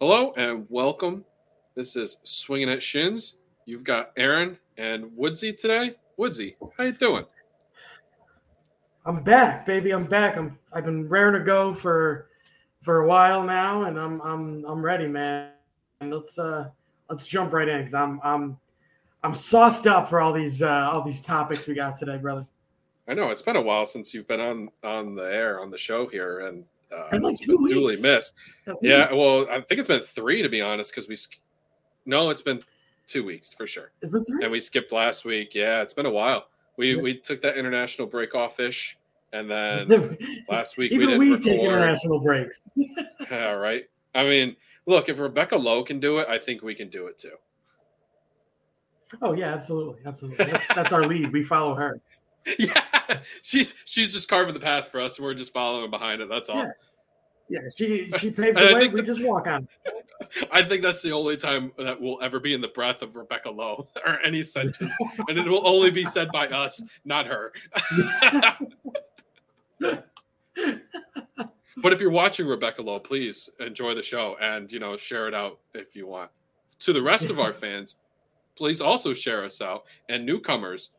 Hello and welcome. This is Swinging at Shins. You've got Aaron and Woodsy today. Woodsy, how you doing? I'm back, baby. I'm back. I'm I've been raring to go for for a while now, and I'm I'm I'm ready, man. And let's uh let's jump right in because I'm I'm I'm sauced up for all these uh all these topics we got today, brother. I know it's been a while since you've been on on the air on the show here, and uh, Been like two been duly weeks. missed. At Yeah, least. well, I think it's been three to be honest, because we. No, it's been two weeks for sure, it's been three. and we skipped last week. Yeah, it's been a while. We Yeah. we took that international break off ish, and then last week we Even didn't we, take international breaks. Yeah, right. I mean, look, if Rebecca Lowe can do it, I think we can do it too. Oh yeah, absolutely, absolutely. That's that's our lead. We follow her. Yeah, she's she's just carving the path for us, and we're just following behind it. That's all. Yeah. Yeah, she she paves the way. We the- just walk on. I think that's the only time that we'll ever be in the breath of Rebecca Lowe or any sentence, and it will only be said by us, not her. but if you're watching Rebecca Lowe, please enjoy the show and you know share it out if you want. To the rest of our fans, please also share us out and newcomers.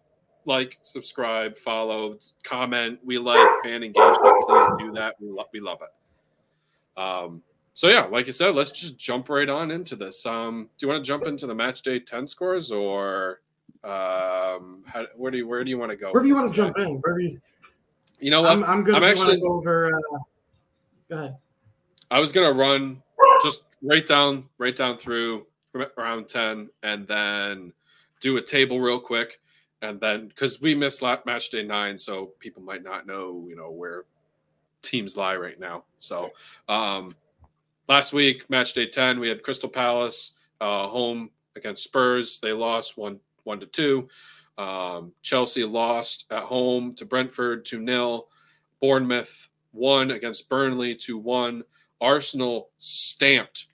Like, subscribe, follow, comment. We like fan engagement. Please do that. We love we love it. Um, so yeah, like you said, let's just jump right on into this. Um, do you want to jump into the match day ten scores or um, how, where do you where do you want to go? Where do you want to jump in, wherever you, You know what? I'm, I'm if wanna actually- go over. Uh, go ahead. I was gonna run just right down, right down through round ten, and then do a table real quick, and then because we missed match day nine, so people might not know, you know, where teams lie right now. So, um, last week, match day ten, we had Crystal Palace uh, home against Spurs. They lost one one to two. Um, Chelsea lost at home to Brentford two 0 Bournemouth won against Burnley two one. Arsenal stamped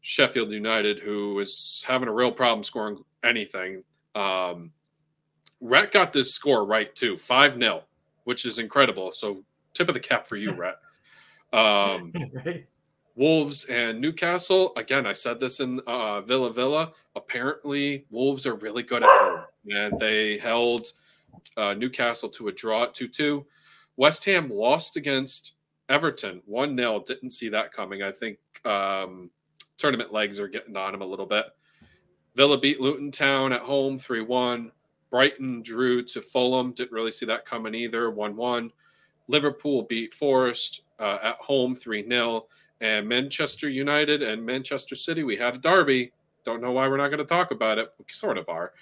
Sheffield United, who is having a real problem scoring anything. Um, Rhett got this score right too, 5 0, which is incredible. So, tip of the cap for you, Rhett. Um, right. Wolves and Newcastle. Again, I said this in uh, Villa Villa. Apparently, Wolves are really good at home, and they held uh, Newcastle to a draw at 2 2. West Ham lost against Everton 1 0. Didn't see that coming. I think um, tournament legs are getting on him a little bit. Villa beat Luton Town at home 3 1. Brighton drew to Fulham. Didn't really see that coming either 1 1. Liverpool beat Forest uh, at home 3 0 and Manchester United and Manchester City. We had a derby. Don't know why we're not going to talk about it. We sort of are.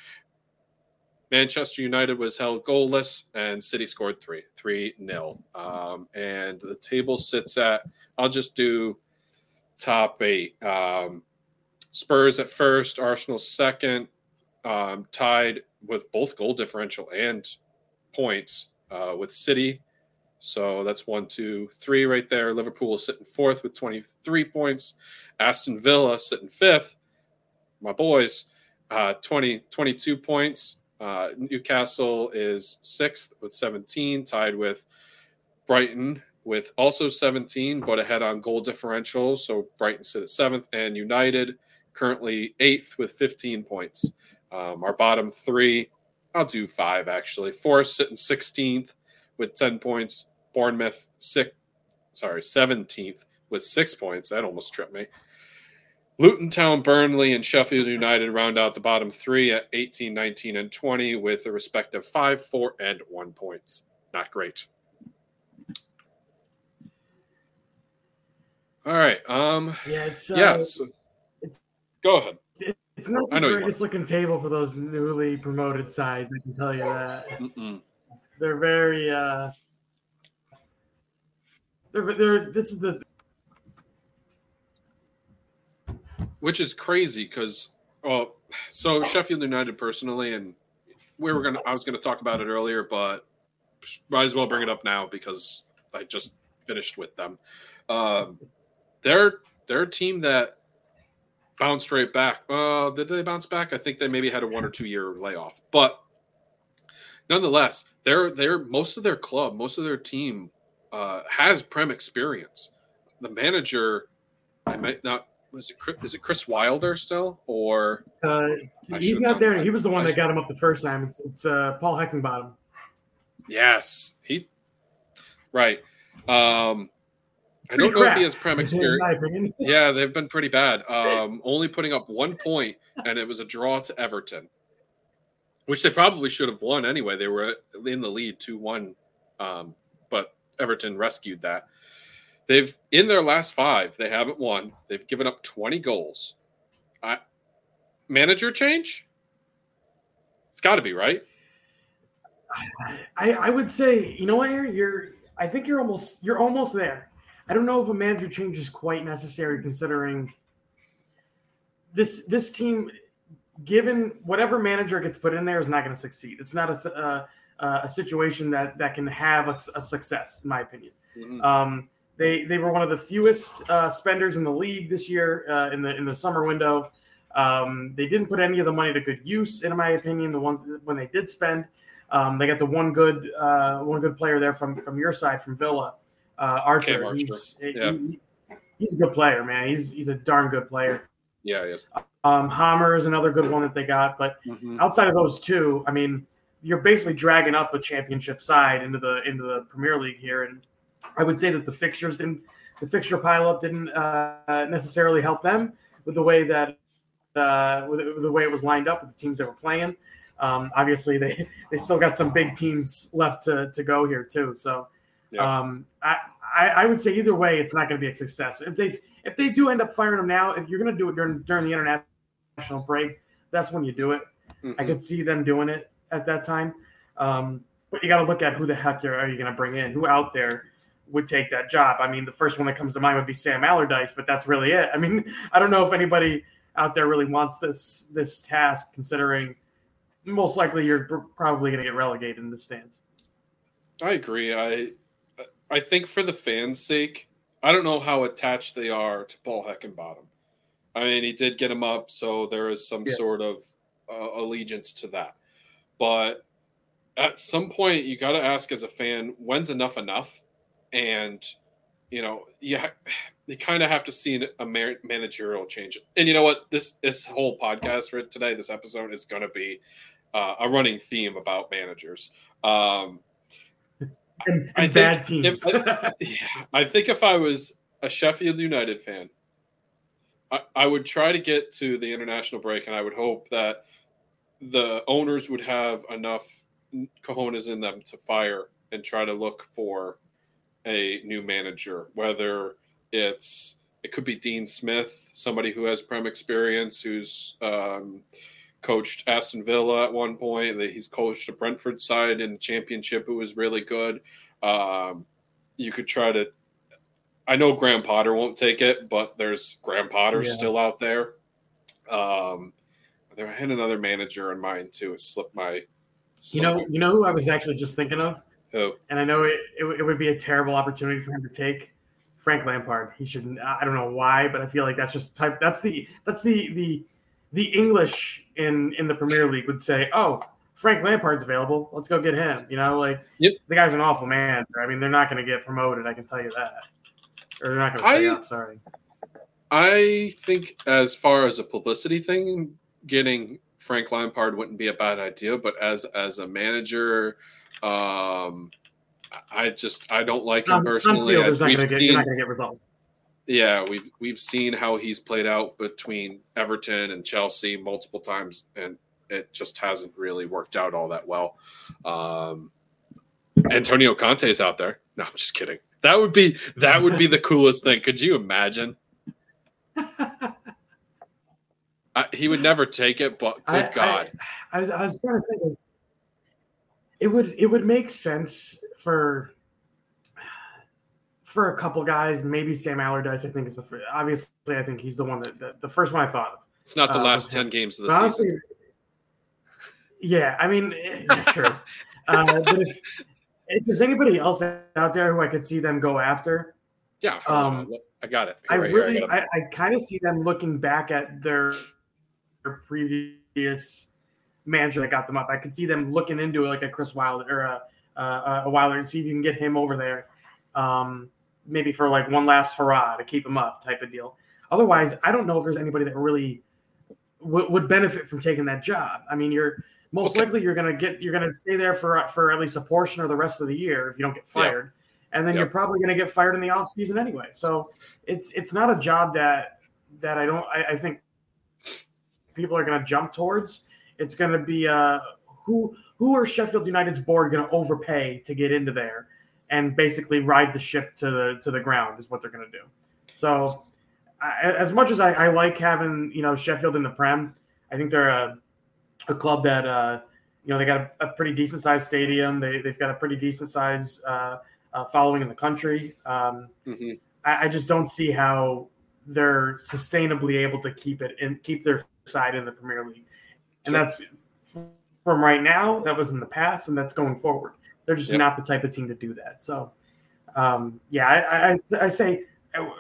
Manchester United was held goalless, and City scored three, three nil. Um, and the table sits at. I'll just do top eight. Um, Spurs at first, Arsenal second, um, tied with both goal differential and points uh, with City so that's one, two, three right there. Liverpool is sitting fourth with 23 points. Aston Villa sitting fifth. My boys, uh, 20, 22 points. Uh, Newcastle is sixth with 17, tied with Brighton with also 17, but ahead on goal differential. So Brighton sit at seventh, and United currently eighth with 15 points. Um, our bottom three, I'll do five actually. Forest sitting 16th with 10 points. Bournemouth six, sorry, 17th with six points. That almost tripped me. Luton Town, Burnley, and Sheffield United round out the bottom three at 18, 19, and 20 with a respective five, four, and one points. Not great. All right. Um. Yeah, it's uh, yes. it's- Go ahead. It's not I the greatest looking table for those newly promoted sides. I can tell you that Mm-mm. they're very. uh They're they're. This is the which is crazy because well so sheffield united personally and we were gonna i was gonna talk about it earlier but might as well bring it up now because i just finished with them um they're they're a team that bounced right back uh did they bounce back i think they maybe had a one or two year layoff but nonetheless they're they're most of their club most of their team uh has prem experience the manager i might not was it Chris, is it Chris Wilder still or uh, he's not there. He was the one that got him up the first time. It's, it's uh, Paul Heckingbottom. Yes, he right. Um, I don't know crap. if he has prem experience. yeah, they've been pretty bad. Um, only putting up one point, and it was a draw to Everton, which they probably should have won anyway. They were in the lead two one, um, but Everton rescued that. They've in their last five, they haven't won. They've given up twenty goals. I, manager change? It's got to be right. I, I would say you know what you're I think you're almost you're almost there. I don't know if a manager change is quite necessary considering this this team, given whatever manager gets put in there, is not going to succeed. It's not a uh, a situation that that can have a, a success, in my opinion. Mm-hmm. Um, they they were one of the fewest uh, spenders in the league this year uh, in the in the summer window. Um, they didn't put any of the money to good use, in my opinion. The ones when they did spend, um, they got the one good uh, one good player there from from your side from Villa uh, Archer. Archer. He's, yeah. he, he's a good player, man. He's he's a darn good player. Yeah, he is. Um, Hamer is another good one that they got, but mm-hmm. outside of those two, I mean, you're basically dragging up a championship side into the into the Premier League here, and I would say that the fixtures didn't, the fixture pileup didn't uh, necessarily help them with the way that uh, with, with, the way it was lined up with the teams that were playing. Um, obviously, they they still got some big teams left to to go here too. So yeah. Um, I, I, I would say either way, it's not going to be a success. If they if they do end up firing him now, if you're going to do it during during the international break, that's when you do it. Mm-hmm. I could see them doing it at that time. Um, but you got to look at who the heck are you going to bring in? Who out there would take that job? I mean, the first one that comes to mind would be Sam Allardyce, but that's really it. I mean, I don't know if anybody out there really wants this this task, considering most likely you're probably going to get relegated in the stands. I agree. I I think for the fans' sake, I don't know how attached they are to Paul Heckingbottom. I mean, he did get him up, so there is some yeah. sort of uh, allegiance to that. But at some point, you got to ask as a fan, when's enough enough? And you know, you ha- you kind of have to see a managerial change. And you know what? This this whole podcast for today, this episode is going to be uh, a running theme about managers. Um, and, and bad teams. If, I, yeah, I think if I was a Sheffield United fan, I, I would try to get to the international break, and I would hope that the owners would have enough cojones in them to fire and try to look for a new manager, whether it's it could be Dean Smith, somebody who has prem experience, who's um, coached Aston Villa at one point. He's coached a Brentford side in the championship who was really good. Um, you could try to. I know Graham Potter won't take it, but there's Graham Potter yeah. still out there. Um, I had another manager in mind too. It slipped my. You know, you know who I was actually just thinking of. Who? And I know it, it, it would be a terrible opportunity for him to take. Frank Lampard. He shouldn't. I don't know why, but I feel like that's just type. That's the that's the the the English in in the Premier League would say, "Oh, Frank Lampard's available. Let's go get him." You know, like yep. the guy's an awful man. I mean, they're not going to get promoted. I can tell you that, or they're not going to stay I, up. Sorry. I think as far as a publicity thing, getting Frank Lampard wouldn't be a bad idea. But as as a manager, um, I just I don't like him personally. We've seen, yeah, we've we've seen how he's played out between Everton and Chelsea multiple times, and it just hasn't really worked out all that well. Um, Antonio Conte's out there. No, I'm just kidding. That would be that would be the coolest thing. Could you imagine? I, he would never take it, but good I, God, I, I, was, I was trying to think. It would it would make sense for for a couple guys, maybe Sam Allardyce. I think is the first, obviously. I think he's the one that the, the first one I thought of. It's not the uh, last ten games of the honestly, season. Yeah, I mean, yeah, true. uh, but if, if there's anybody else out there who I could see them go after, yeah, um, I got it. I really, I, I, I kind of see them looking back at their, their previous manager that got them up. I could see them looking into it like a Chris Wilder or a, a, a Wilder and see if you can get him over there. Um, maybe for like one last hurrah to keep him up type of deal. Otherwise, I don't know if there's anybody that really w- would benefit from taking that job. I mean, you're most okay. likely you're going to get you're going to stay there for for at least a portion or the rest of the year if you don't get fired. Yeah. And then yep. you're probably going to get fired in the off season anyway. So it's it's not a job that that I don't I, I think people are going to jump towards. It's going to be uh, who who are Sheffield United's board going to overpay to get into there and basically ride the ship to the to the ground is what they're going to do. So, I, as much as I, I, like having you know Sheffield in the Prem, I think they're a, a club that uh, you know they got a, a pretty decent sized stadium. They they've got a pretty decent sized uh, uh, following in the country. Um, mm-hmm. I, I just don't see how they're sustainably able to keep it and keep their side in the Premier League, and that's from right now. That was in the past, and that's going forward. They're just yep. not the type of team to do that. So, um, yeah, I, I, I, say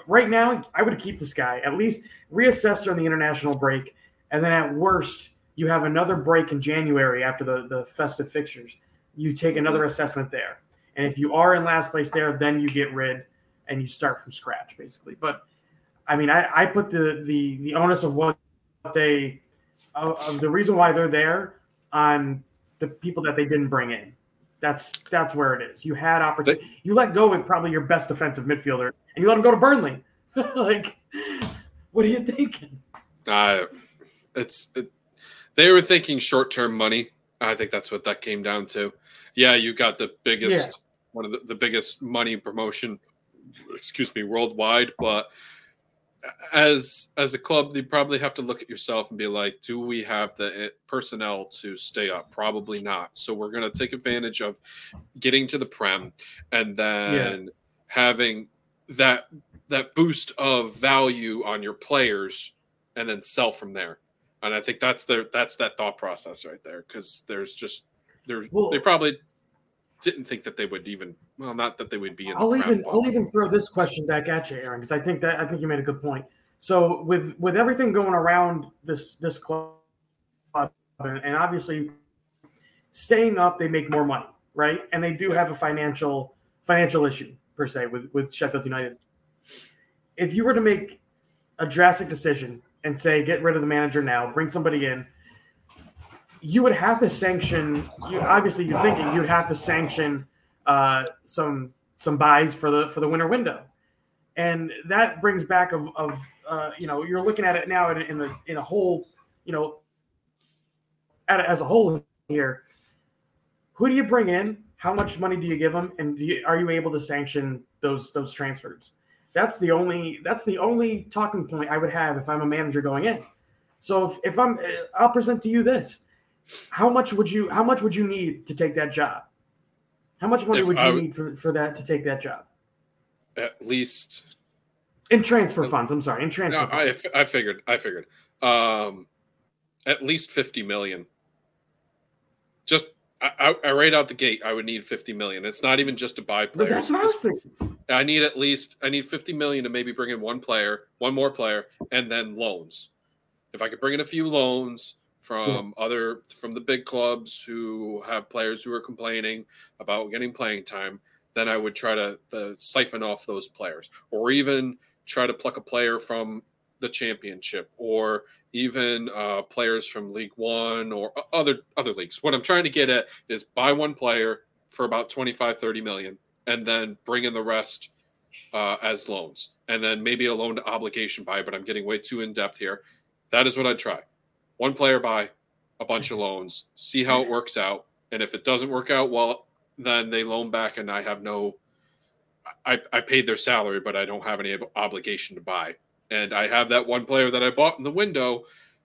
right now I would keep this guy at least reassess during the international break, and then at worst you have another break in January after the the festive fixtures. You take another assessment there, and if you are in last place there, then you get rid and you start from scratch basically. But I mean, I, I put the the the onus of what they of the reason why they're there on the people that they didn't bring in. That's that's where it is. You had opportunity. But, you let go of probably your best defensive midfielder, and you let him go to Burnley. like, what are you thinking? Uh, it's it, they were thinking short term money. I think that's what that came down to. Yeah, you got the biggest, yeah. one of the, the biggest money promotion, excuse me, worldwide, but as as a club, you probably have to look at yourself and be like, do we have the eh, personnel to stay up? Probably not. So we're going to take advantage of getting to the prem and then yeah. having that that boost of value on your players and then sell from there. And I think that's the that's that thought process right there because there's just there's well, they probably didn't think that they would even well not that they would be in I'll even I'll even throw this question back at you Aaron because I think that I think you made a good point. So with with everything going around this this club and, and obviously staying up they make more money, right? And they do have a financial financial issue per se with with Sheffield United. If you were to make a drastic decision and say get rid of the manager now, bring somebody in you would have to sanction. You, obviously, you're thinking you'd have to sanction uh, some some buys for the for the winter window, and that brings back of, of uh, you know you're looking at it now in, in the in a whole you know at, as a whole here. Who do you bring in? How much money do you give them? And you, are you able to sanction those those transfers? That's the only that's the only talking point I would have if I'm a manager going in. So if, if I'm, I'll present to you this: how much would you how much would you need to take that job? How much money if would you need for, for that to take that job? At least in transfer funds. I'm sorry, in transfer. No, funds. I, I figured. I figured. Um, at least fifty million. Just I, I, right out the gate, I would need fifty million. It's not even just to buy players. But that's what I was thinking. I need at least I need fifty million to maybe bring in one player, one more player, and then loans. If I could bring in a few loans, from yeah. other from the big clubs who have players who are complaining about getting playing time, then I would try to the, siphon off those players, or even try to pluck a player from the championship, or even uh, players from League One or other other leagues. What I'm trying to get at is buy one player for about 25, 30 million, and then bring in the rest uh, as loans, and then maybe a loan to obligation buy. But I'm getting way too in depth here. That is what I'd try one player buy, a bunch of loans, see how it works out. And if it doesn't work out, well, then they loan back and I have no, I, I paid their salary, but I don't have any obligation to buy. And I have that one player that I bought in the window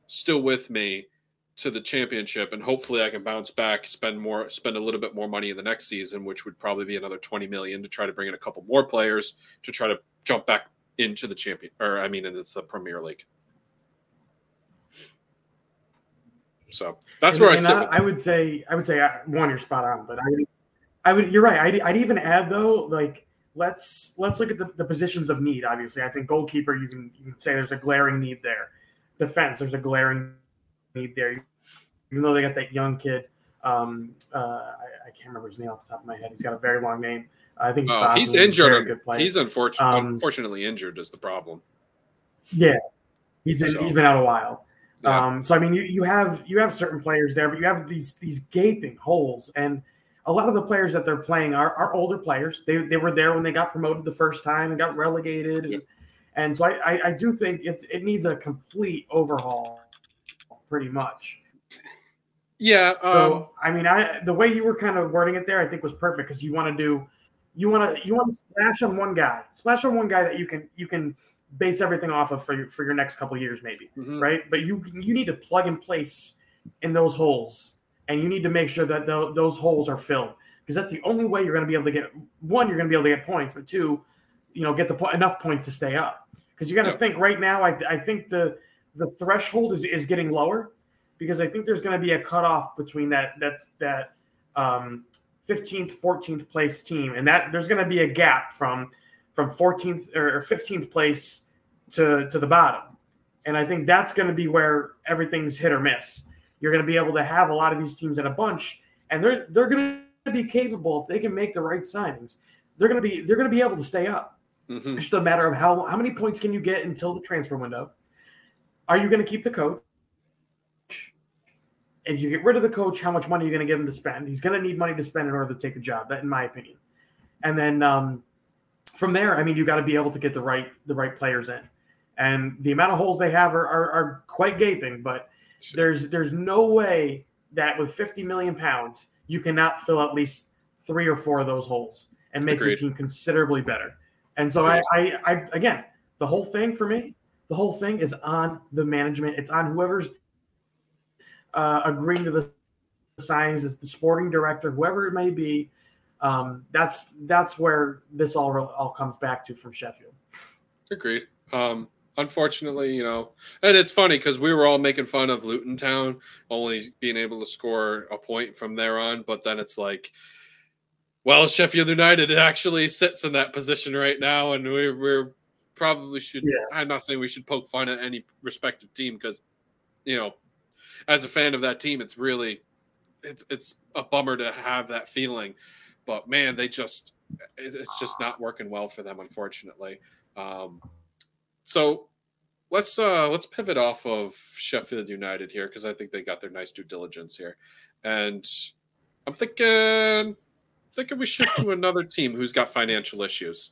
still with me to the championship and hopefully I can bounce back, spend more, spend a little bit more money in the next season, which would probably be another 20 million to try to bring in a couple more players to try to jump back into the champion or I mean into the Premier League. So that's and, where and I, I, I would say I would say uh, one you're spot on, but I I would you're right. I'd, I'd even add though like let's let's look at the, the positions of need. Obviously, I think goalkeeper you can you can say there's a glaring need there. Defense there's a glaring need there. Even though they got that young kid, um, uh, I, I, can't remember his name off the top of my head. He's got a very long name. I think he's, oh, he's injured. He's, he's unfortunately um, unfortunately injured is the problem. Yeah, he's been So- he's been out a while. Yeah. Um, so I mean, you, you have you have certain players there, but you have these these gaping holes, and a lot of the players that they're playing are, are older players. They they were there when they got promoted the first time and got relegated, and, and so I, I I do think it's it needs a complete overhaul, pretty much. Yeah. Um, So I mean, I the way you were kind of wording it there, I think was perfect because you want to do, you want to you want to splash on one guy, splash on one guy that you can you can base everything off of for your for your next couple years maybe, mhm. right? But you you need to plug and place in those holes, and you need to make sure that tho- those holes are filled because that's the only way you're going to be able to get one, you're going to be able to get points, but two, you know, get the po- enough points to stay up because you got to Yeah. think right now. I I think the the threshold is is getting lower because I think there's going to be a cutoff between that that's that um, 15th, 14th place team, and that there's going to be a gap from from 14th or 15th place to to the bottom, and I think that's going to be where everything's hit or miss. You're going to be able to have a lot of these teams in a bunch, and they're they're going to be capable if they can make the right signings. They're going to be they're going to be able to stay up. Mhm. It's just a matter of how how many points can you get until the transfer window. Are you going to keep the coach? If you get rid of the coach, how much money are you going to give him to spend? He's going to need money to spend in order to take the job. That, in my opinion. And then um, from there, I mean, you got to be able to get the right the right players in. And the amount of holes they have are, are, are quite gaping. But there's there's no way that with 50 million pounds you cannot fill at least three or four of those holes and make Agreed. your team considerably better. And so I, I, I again, the whole thing for me, the whole thing is on the management. It's on whoever's uh, agreeing to the signings, it's the sporting director, whoever it may be. Um, that's that's where this all all comes back to from Sheffield. Agreed. Um, unfortunately, you know, and it's funny because we were all making fun of Luton Town only being able to score a point from there on, but then it's like, well, Sheffield United actually sits in that position right now, and we, we're probably should. Yeah. I'm not saying we should poke fun at any respective team because, you know, as a fan of that team, it's really, it's it's a bummer to have that feeling, but man, they just, it's just not working well for them, unfortunately. Um, so let's uh let's pivot off of Sheffield United here because I think they got their nice due diligence here, and I'm thinking thinking we shift to another team who's got financial issues.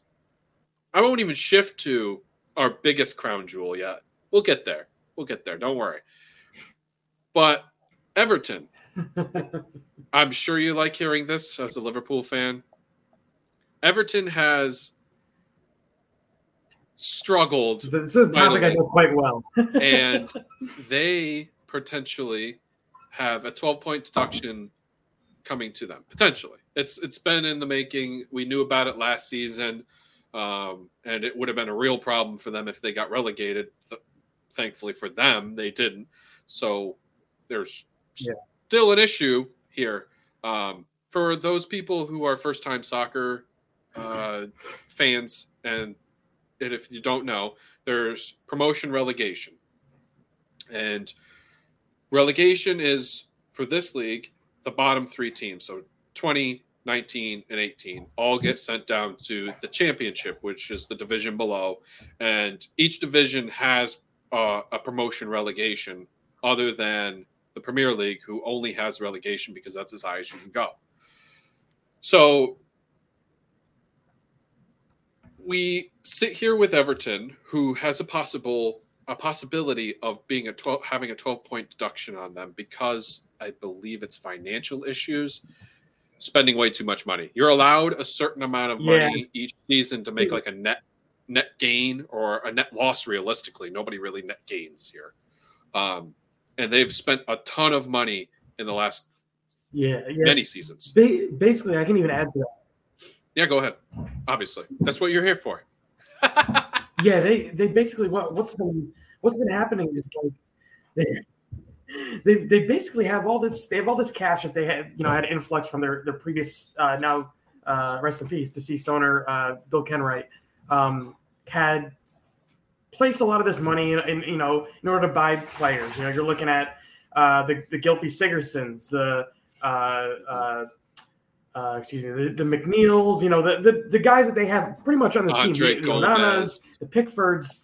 I won't even shift to our biggest crown jewel yet. We'll get there. We'll get there. Don't worry. But Everton, I'm sure you like hearing this as a Liverpool fan. Everton has struggled this is a topic I know quite well. and they potentially have a 12 point deduction coming to them potentially. It's it's been in the making. We knew about it last season um, and it would have been a real problem for them if they got relegated. Thankfully for them they didn't. So there's Yeah. still an issue here. Um, for those people who are first time soccer uh, fans and if you don't know there's promotion relegation. And relegation is for this league the bottom three teams. So 20 19 and 18 all get sent down to the championship which is the division below. And each division has uh, a promotion relegation other than the premier league who only has relegation because that's as high as you can go. So we sit here with Everton, who has a possible a possibility of being a 12 having a 12 point deduction on them because I believe it's financial issues, spending way too much money. You're allowed a certain amount of money Yes. each season to make like a net net gain or a net loss realistically. Nobody really net gains here. Um, and they've spent a ton of money in the last yeah, yeah. many seasons. Ba- basically, I can even add to that. Yeah, go ahead. Obviously, that's what you're here for. Yeah, they they basically what what's been what's been happening is like they they, they basically have all this they have all this cash that they had you know had influx from their their previous uh, now uh, rest in peace deceased owner uh, Bill Kenwright um, had placed a lot of this money in, in you know in order to buy players. You know, you're looking at uh, the the Gylfi Sigurdssons, the uh, uh, uh, excuse me, the, the McNeils, you know, the, the the guys that they have pretty much on this Andre team, the, Onanas, the Pickfords.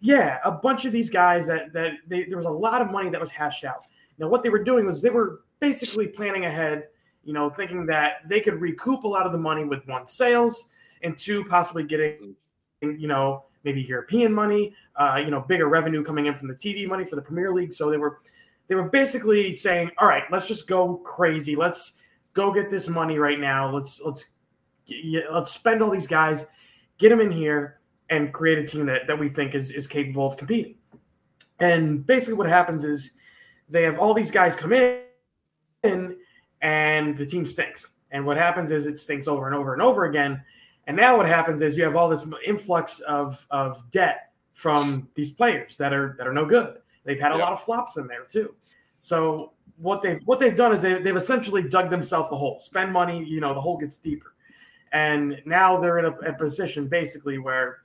Yeah, a bunch of these guys that that they, there was a lot of money that was hashed out. Now, what they were doing was they were basically planning ahead, you know, thinking that they could recoup a lot of the money with one sales and two possibly getting, you know, maybe European money, uh, you know, bigger revenue coming in from the TV money for the Premier League. So they were they were basically saying, all right, let's just go crazy. Let's go get this money right now. Let's let's let's spend all these guys, get them in here, and create a team that, that we think is, is capable of competing. And basically, what happens is they have all these guys come in, and the team stinks. And what happens is it stinks over and over and over again. And now what happens is you have all this influx of, of debt from these players that are that are no good. They've had a lot of flops in there too. So what they've what they've done is they, they've essentially dug themselves a hole. Spend money, you know, the hole gets deeper. And now they're in a, a position basically where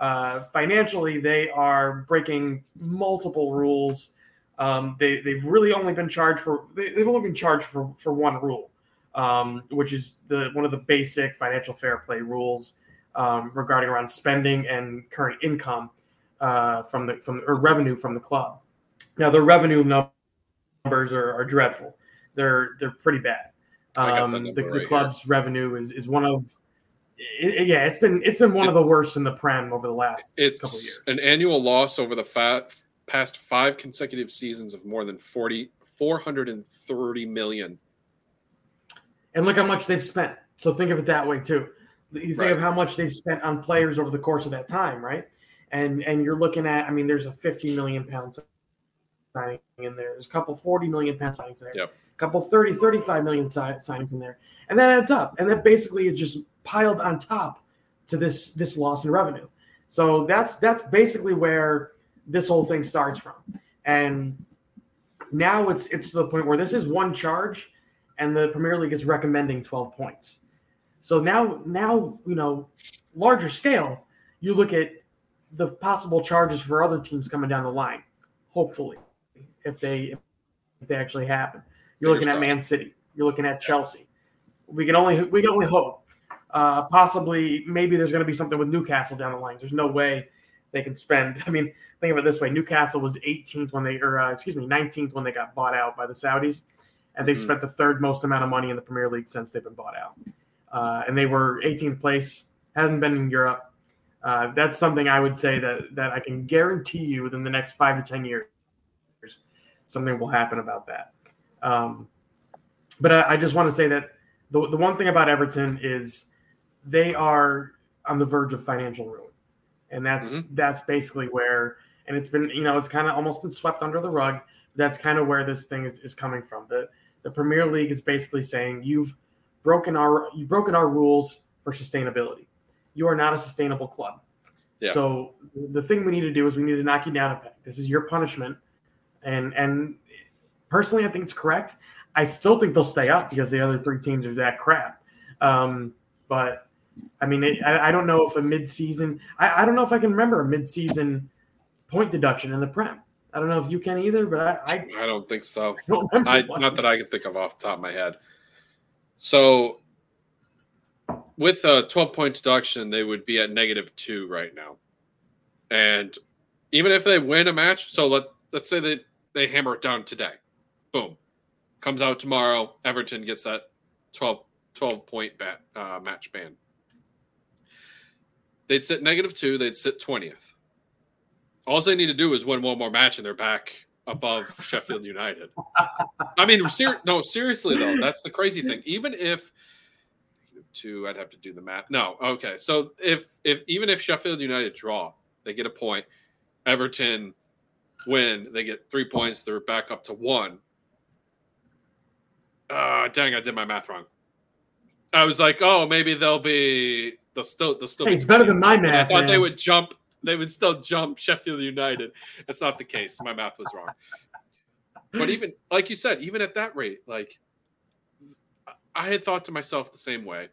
uh, financially they are breaking multiple rules. Um, they, they've really only been charged for they, have only been charged for, for one rule, um, which is the one of the basic financial fair play rules um, regarding around spending and current income uh, from the from or revenue from the club. Now the revenue numbers are, are dreadful. They're they're pretty bad. Um, the, the club's here. revenue is, is one of it, yeah, it's been it's been one it's, of the worst in the Prem over the last it's couple years. An annual loss over the fa- past five consecutive seasons of more than 40, 430 million. And look how much they've spent. So think of it that way too. You think right. of how much they've spent on players over the course of that time, right? And and you're looking at, I mean, there's a 50 million pound signing in there. There's a couple 40 million pound signings there. Yep. A couple 30, 35 million signings in there. And that adds up. And that basically is just piled on top to this this loss in revenue. So that's that's basically where this whole thing starts from. And now it's it's to the point where this is one charge and the Premier League is recommending 12 points. So now now you know larger scale, you look at the possible charges for other teams coming down the line. Hopefully, if they if they actually happen, you're looking at Man City. You're looking at Chelsea. We can only we can only hope uh, possibly, maybe there's going to be something with Newcastle down the line. There's no way they can spend. I mean, think of it this way: Newcastle was 18th when they, or uh, excuse me, 19th when they got bought out by the Saudis, and they've mm-hmm. spent the third most amount of money in the Premier League since they've been bought out. Uh, and they were 18th place, haven't been in Europe. Uh, that's something I would say that that I can guarantee you within the next five to ten years, something will happen about that. Um, but I, I just want to say that the the one thing about Everton is they are on the verge of financial ruin, and that's mm-hmm. that's basically where. And it's been you know it's kind of almost been swept under the rug. That's kind of where this thing is, is coming from. The the Premier League is basically saying you've broken our you've broken our rules for sustainability. You are not a sustainable club. Yeah. So the thing we need to do is we need to knock you down a peg. This is your punishment. And and personally, I think it's correct. I still think they'll stay up because the other three teams are that crap. Um, but I mean, it, I, I, don't know if a midseason. I, I don't know if I can remember a midseason point deduction in the prem. I don't know if you can either, but I I, I don't think so. I, I not that I can think of off the top of my head. So with a 12 point deduction, they would be at negative two right now. And even if they win a match, so let let's say they they hammer it down today, boom, comes out tomorrow. Everton gets that 12, 12 point bat, uh, match ban. They'd sit negative two. They'd sit twentieth. All they need to do is win one more match, and they're back above Sheffield United. I mean, ser- no, seriously though, that's the crazy thing. Even if two, I'd have to do the math. No, okay. So if if even if Sheffield United draw, they get a point. Everton win, they get three points. They're back up to one. Uh, dang, I did my math wrong. I was like, oh, maybe they'll be they'll still they'll still. Hey, it's better than my math. I thought man. they would jump. They would still jump Sheffield United. That's not the case. My math was wrong. But even like you said, even at that rate, like I had thought to myself the same way.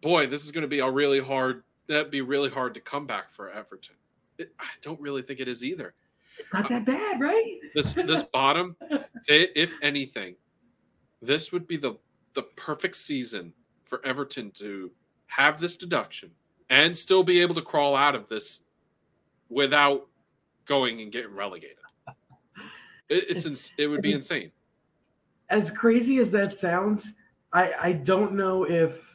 Boy, this is going to be a really hard. That'd be really hard to come back for Everton. It, I don't really think it is either. It's not that bad, right? This this bottom, they, if anything, this would be the the perfect season for Everton to have this deduction and still be able to crawl out of this without going and getting relegated. It, it's ins- it would be insane. As crazy as that sounds, I I don't know if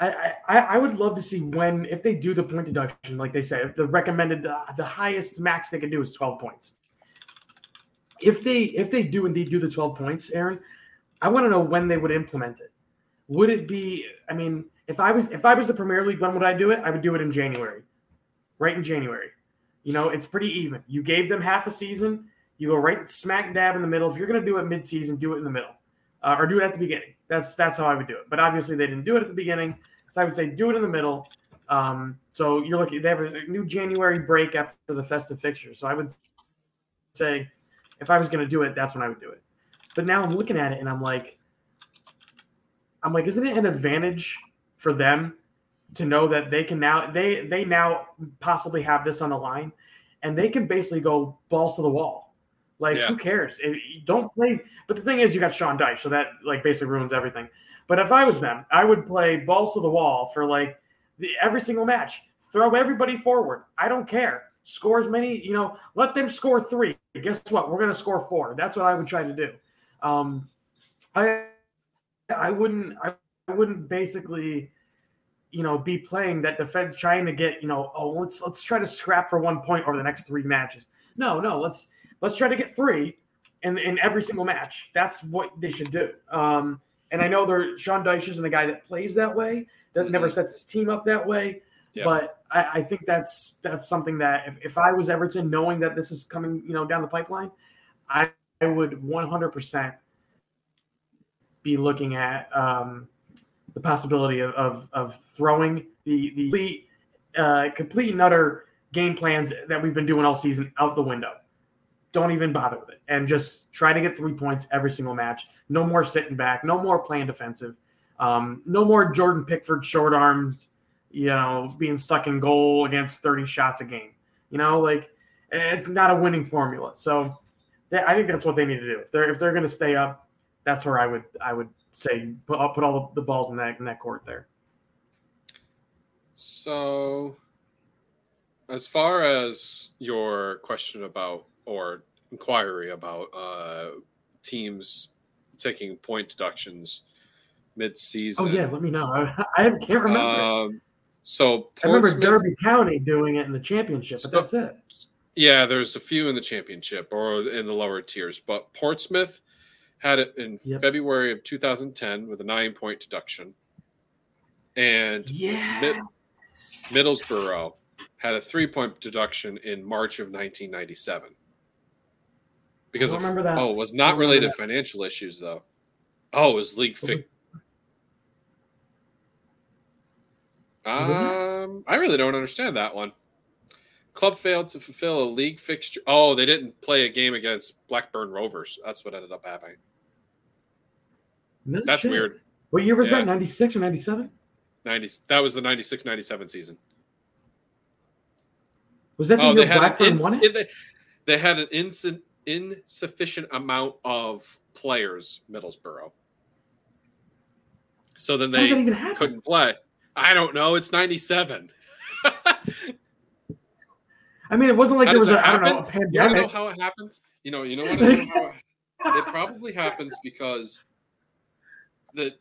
I, I would love to see when if they do the point deduction like they say the recommended uh, the highest max they can do is 12 points. If they if they do indeed do the 12 points, Aaron, I want to know when they would implement it. Would it be I mean, if I was if I was the Premier League, when would I do it? I would do it in January. Right in January. You know, it's pretty even. You gave them half a season, you go right smack dab in the middle. If you're going to do it mid-season, do it in the middle. Uh, or do it at the beginning. That's that's how I would do it. But obviously, they didn't do it at the beginning, so I would say do it in the middle. Um, so you're looking. They have a new January break after the festive fixtures. So I would say, if I was going to do it, that's when I would do it. But now I'm looking at it and I'm like, I'm like, isn't it an advantage for them to know that they can now they they now possibly have this on the line, and they can basically go balls to the wall. Like Yeah. who cares? You don't play. But the thing is, you got Sean Dyche, so that like basically ruins everything. But if I was them, I would play balls to the wall for like the, every single match. Throw everybody forward. I don't care. Score as many, you know, let them score three. Guess what? We're going to score four. That's what I would try to do. Um, I, I wouldn't, I, I wouldn't basically, you know, be playing that defense, trying to get, you know, oh, let's let's try to scrap for one point over the next three matches. No, no, let's let's try to get three in in every single match. That's what they should do. Um, and I know there, Sean Dyche isn't the guy that plays that way. That never sets his team up that way. Yeah. But I, I think that's that's something that if, if I was Everton, knowing that this is coming, you know, down the pipeline, I, I would 100% be looking at um, the possibility of, of, of throwing the the complete, uh, complete and utter game plans that we've been doing all season out the window. Don't even bother with it, and just try to get three points every single match. No more sitting back. No more playing defensive. Um, no more Jordan Pickford short arms. You know, being stuck in goal against thirty shots a game. You know, like it's not a winning formula. So they, I think that's what they need to do. If they're if they're going to stay up, that's where I would I would say put I'll put all the, the balls in that in that court there. So, as far as your question about or inquiry about uh, teams taking point deductions mid-season, Oh yeah, let me know. I, I can't remember. Um, so I remember Derby County doing it in the championship, but that's it. yeah, there's a few in the championship or in the lower tiers, but Portsmouth had it in Yep. February of 2010 with a nine-point deduction, and Yeah. Mid- Middlesbrough had a three-point deduction in March of 1997. Because I of, remember that. oh, it was not related that. to financial issues though. Oh, it was league fix. was- What was that? Um, I really don't understand that one. Club failed to fulfill a league fixture. Oh, they didn't play a game against Blackburn Rovers. That's what ended up happening. No That's shit. weird. What year was Yeah. that? 96 or 97? 90 that was the 96-97 season. Was that the Oh, year Blackburn an won it? they, they had an insu- insufficient amount of players, Middlesbrough. So then How does that they couldn't play. I don't know. It's 97. I mean, it wasn't like How there was, a, I don't know, a happen? You to know how it happens? You know, you know what? I it, it probably happens because the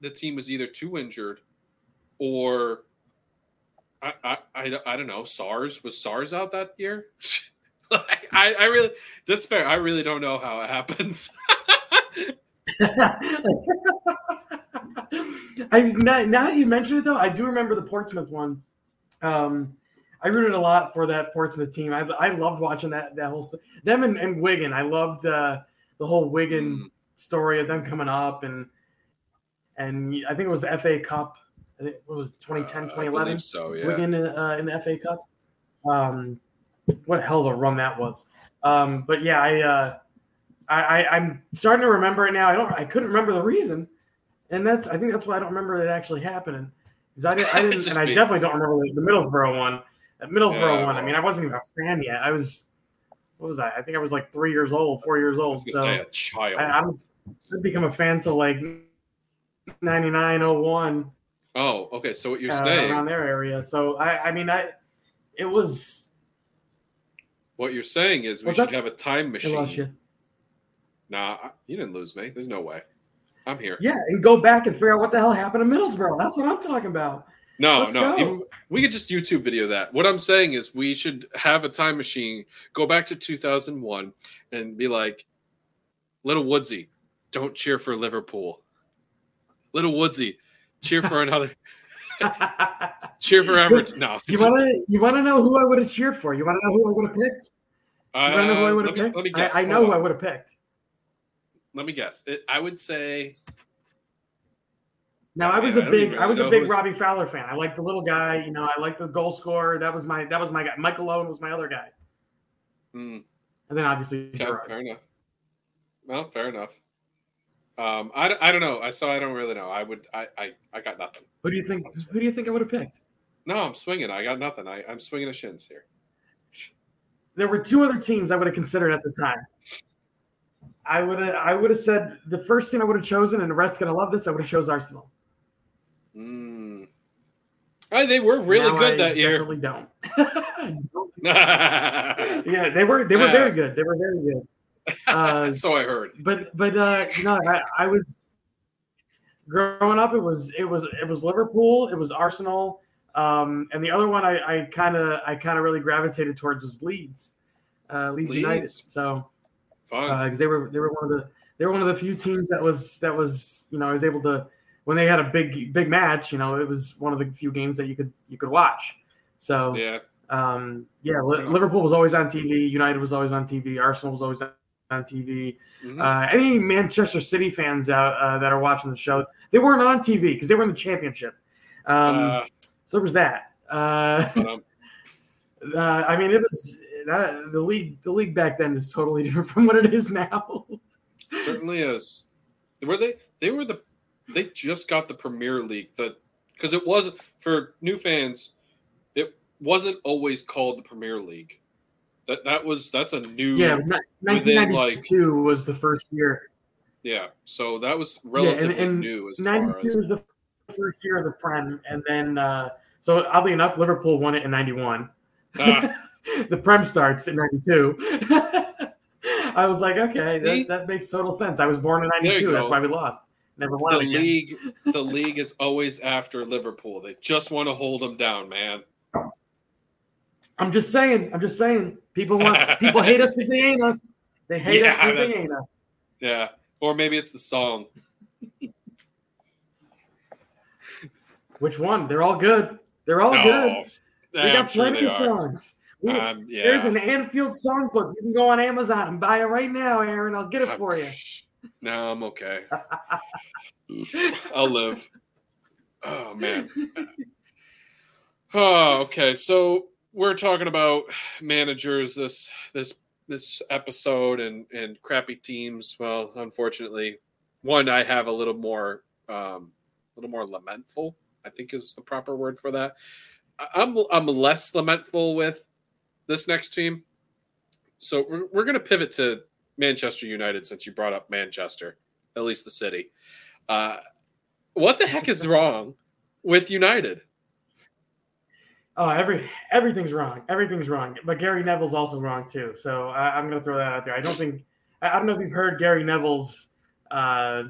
the team was either too injured or I, I, I, I don't know. SARS was SARS out that year. like, I, I really that's fair. I really don't know how it happens. I now, now that you mention it though, I do remember the Portsmouth one. Um, I rooted a lot for that Portsmouth team. I, I loved watching that that whole st- them and, and Wigan. I loved uh, the whole Wigan Mm. story of them coming up and and I think it was the FA Cup. I think it was 2010, Uh, I 2011. believe so yeah. Wigan uh, in the FA Cup. Um, what a hell of a run that was. Um, but yeah, I, uh, I, I I'm starting to remember it now. I don't. I couldn't remember the reason, and that's. I think that's why I don't remember it actually happening. Because I, didn't, I didn't, and I me. definitely don't remember the, Middlesbrough one. That Middlesbrough Yeah, one. I mean, I wasn't even a fan yet. I was. What was I? I think I was like three years old, four years I old. So a child. I, I'm I'd become a fan till like 9901. oh, okay. So what you're uh, saying? around their area. So I, I mean, I, it was, What you're saying is we What's should up? have a time I machine. lost you. Nah, you didn't lose me. There's no way. I'm here. Yeah, and go back and figure out what the hell happened to Middlesbrough. That's what I'm talking about. No, Let's no. go. even- we could just YouTube video that. What I'm saying is we should have a time machine, go back to 2001, and be like, Little Woodsy, don't cheer for Liverpool. Little Woodsy, cheer for another, cheer for Everton. No, you wanna you wanna know who I would have cheered for? You wanna know who I would have picked? You wanna know who I Uh, would have picked? let me I, guess. I know Hold who I would have picked. Let me guess. It, I would say Now I was Yeah, a I big even I was a big who's- Robbie Fowler fan. I liked the little guy, you know, I liked the goal scorer. That was my that was my guy. Michael Owen was my other guy. hmm, And then obviously okay, fair enough. Well, fair enough. Um, I, don't- I don't know. I so I don't really know. I would I I, I got nothing. Who do you think who do you think I would have picked? No, I'm swinging. I got nothing. I, I'm swinging a shins here. There were two other teams I would have considered at the time. I would have I would have said the first team I would have chosen, and Rhett's gonna love this, I would have chose Arsenal. Mm. Uh, they were really Now good I that year. Definitely don't. Don't. Yeah, they were they were very good. They were very good. Uh, so I heard. but but uh, you know, I, I was growing up. It was it was it was Liverpool. It was Arsenal. Um, and the other one I kind of I kind of really gravitated towards was Leeds, uh, Leeds, United. So because they were they were one of the they were one of the few teams that was that was you know I was able to when they had a big big match. You know, it was one of the few games that you could you could watch. So yeah. um, yeah, Liverpool was always on TV. United was always on TV. Arsenal was always on TV. Mhm. Uh, any Manchester City fans out uh, that are watching the show, they weren't on TV because they were in the championship. Um, Uh, so there was that. Uh, uh, I mean, it was that, the league. The league back then is totally different from what it is now. certainly is. Were they? They were the. They just got the Premier League. The because it was for new fans. It wasn't always called the Premier League. That that was that's a new yeah, ni- Within, like- was the first year. yeah. So that was and- relatively and new as 92 as was the first year of the Prem, and then uh, so oddly enough, Liverpool won it in '91. Ah. the Prem starts in '92. I was like, okay, that, that makes total sense. I was born in '92. That's why we lost. Never won the league. The league is always after Liverpool. They just want to hold them down, man. I'm just saying. I'm just saying. People want people hate us because they ain't us. They hate us Yeah, because they ain't us. Yeah. Or maybe it's the song. Which one? They're all good. They're all No, good. We got sure plenty of songs. We- Um, yeah. There's an Anfield songbook. You can go on Amazon and buy it right now, Aaron. I'll get it for you. No, I'm okay. I'll live. Oh man. Oh, okay. So we're talking about managers this this this episode and and crappy teams. Well, unfortunately, one I have a little more um a little more lamentful. I think is the proper word for that. I'm I'm less lamentful with this next team. So we're, we're going to pivot to Manchester United since you brought up Manchester, at least the city. Uh, what the heck is wrong with United? Oh, every everything's wrong. Everything's wrong. But Gary Neville's also wrong too. So I, I'm going to throw that out there. I don't think I, I don't know if you've heard Gary Neville's uh,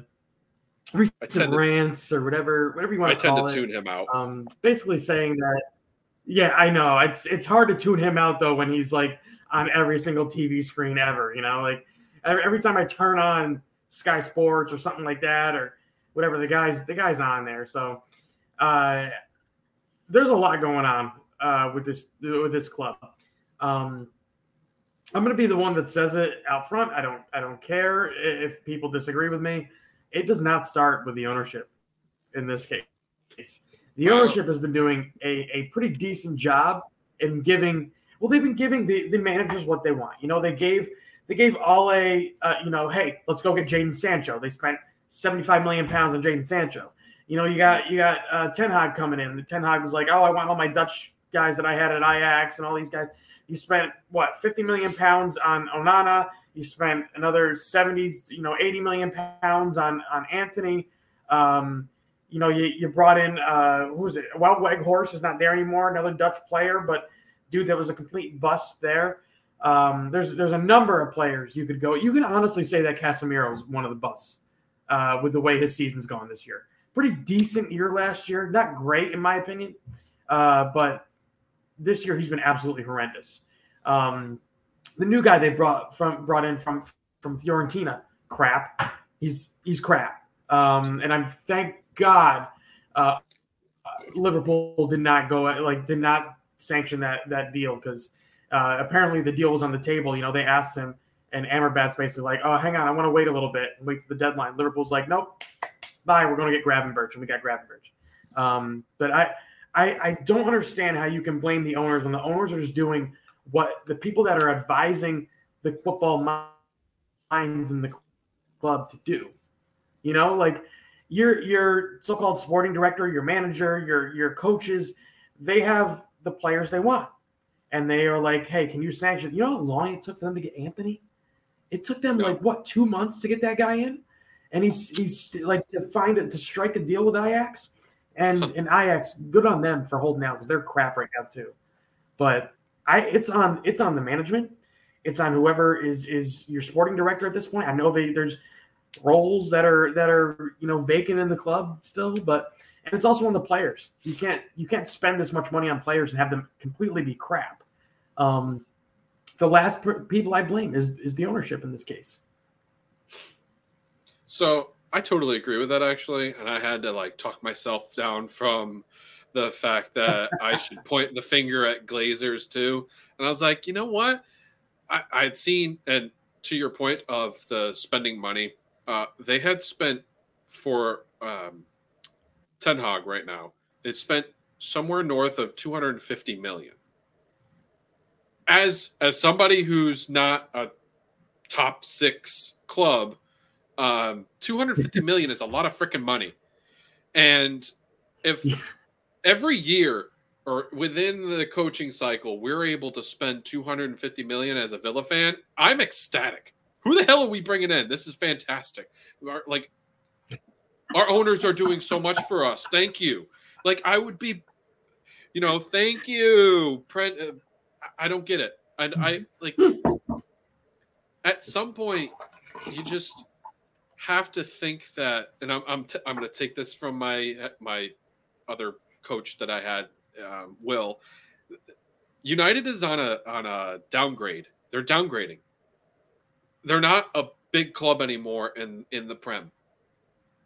recent to, rants or whatever whatever you want I to call it. I tend to tune him out. Um, basically saying that. Yeah, I know. It's it's hard to tune him out though when he's like on every single TV screen ever. You know, like every, every time I turn on Sky Sports or something like that or whatever the guys the guy's on there. So uh, there's a lot going on uh, with this with this club. Um, I'm going to be the one that says it out front. I don't I don't care if people disagree with me. It does not start with the ownership in this case. The ownership has been doing a, a pretty decent job in giving. Well, they've been giving the, the managers what they want. You know, they gave they gave all a uh, you know, hey, let's go get Jadon Sancho. They spent 75 million pounds on Jadon Sancho. You know, you got you got uh, Ten Hag coming in. The Ten Hag was like, oh, I want all my Dutch guys that I had at Ajax and all these guys. You spent what 50 million pounds on Onana. You spent another 70, you know, 80 million pounds on on Antony. Um, you know, you, you brought in uh, who it? Well, Weghorst is not there anymore. Another Dutch player, but dude, that was a complete bust there. Um, there's there's a number of players you could go. You can honestly say that Casemiro is one of the busts uh, with the way his season's gone this year. Pretty decent year last year, not great in my opinion, uh, but this year he's been absolutely horrendous. Um, the new guy they brought from brought in from from Fiorentina, crap. He's he's crap. Um, and I'm thank God uh, Liverpool did not go like did not sanction that that deal because uh, apparently the deal was on the table. You know, they asked him, and Amrabat's basically like, "Oh, hang on, I want to wait a little bit wait to the deadline." Liverpool's like, "Nope, bye. We're going to get Gravenberch," and we got Gravenberch. Um, but I, I, I don't understand how you can blame the owners when the owners are just doing what the people that are advising the football minds in the club to do. You know, like your your so-called sporting director, your manager, your your coaches, they have the players they want. And they are like, hey, can you sanction? You know how long it took for them to get Antony? It took them like what two months to get that guy in? And he's he's like to find it to strike a deal with Ajax. And and Ajax, good on them for holding out because they're crap right now too. But I it's on it's on the management. It's on whoever is is your sporting director at this point. I know they there's roles that are that are you know vacant in the club still, but and it's also on the players. You can't you can't spend this much money on players and have them completely be crap. Um, the last people I blame is is the ownership in this case. So I totally agree with that actually, and I had to like talk myself down from the fact that I should point the finger at Glazers too. And I was like, you know what? I, I had seen, and to your point of the spending money, uh, they had spent for um, Ten Hag right now. They spent somewhere north of 250 million. As as somebody who's not a top six club, um, 250 million is a lot of freaking money. And if every year or within the coaching cycle, we're able to spend 250 million as a Villa fan, I'm ecstatic. Who the hell are we bringing in? This is fantastic. Our, like, our owners are doing so much for us. Thank you. Like, I would be, you know, thank you. Uh, I don't get it. I, I like. At some point, you just have to think that, and I'm I'm, t- I'm going to take this from my my other coach that I had, um, Will. United is on a on a downgrade. They're downgrading they're not a big club anymore in in the Prem,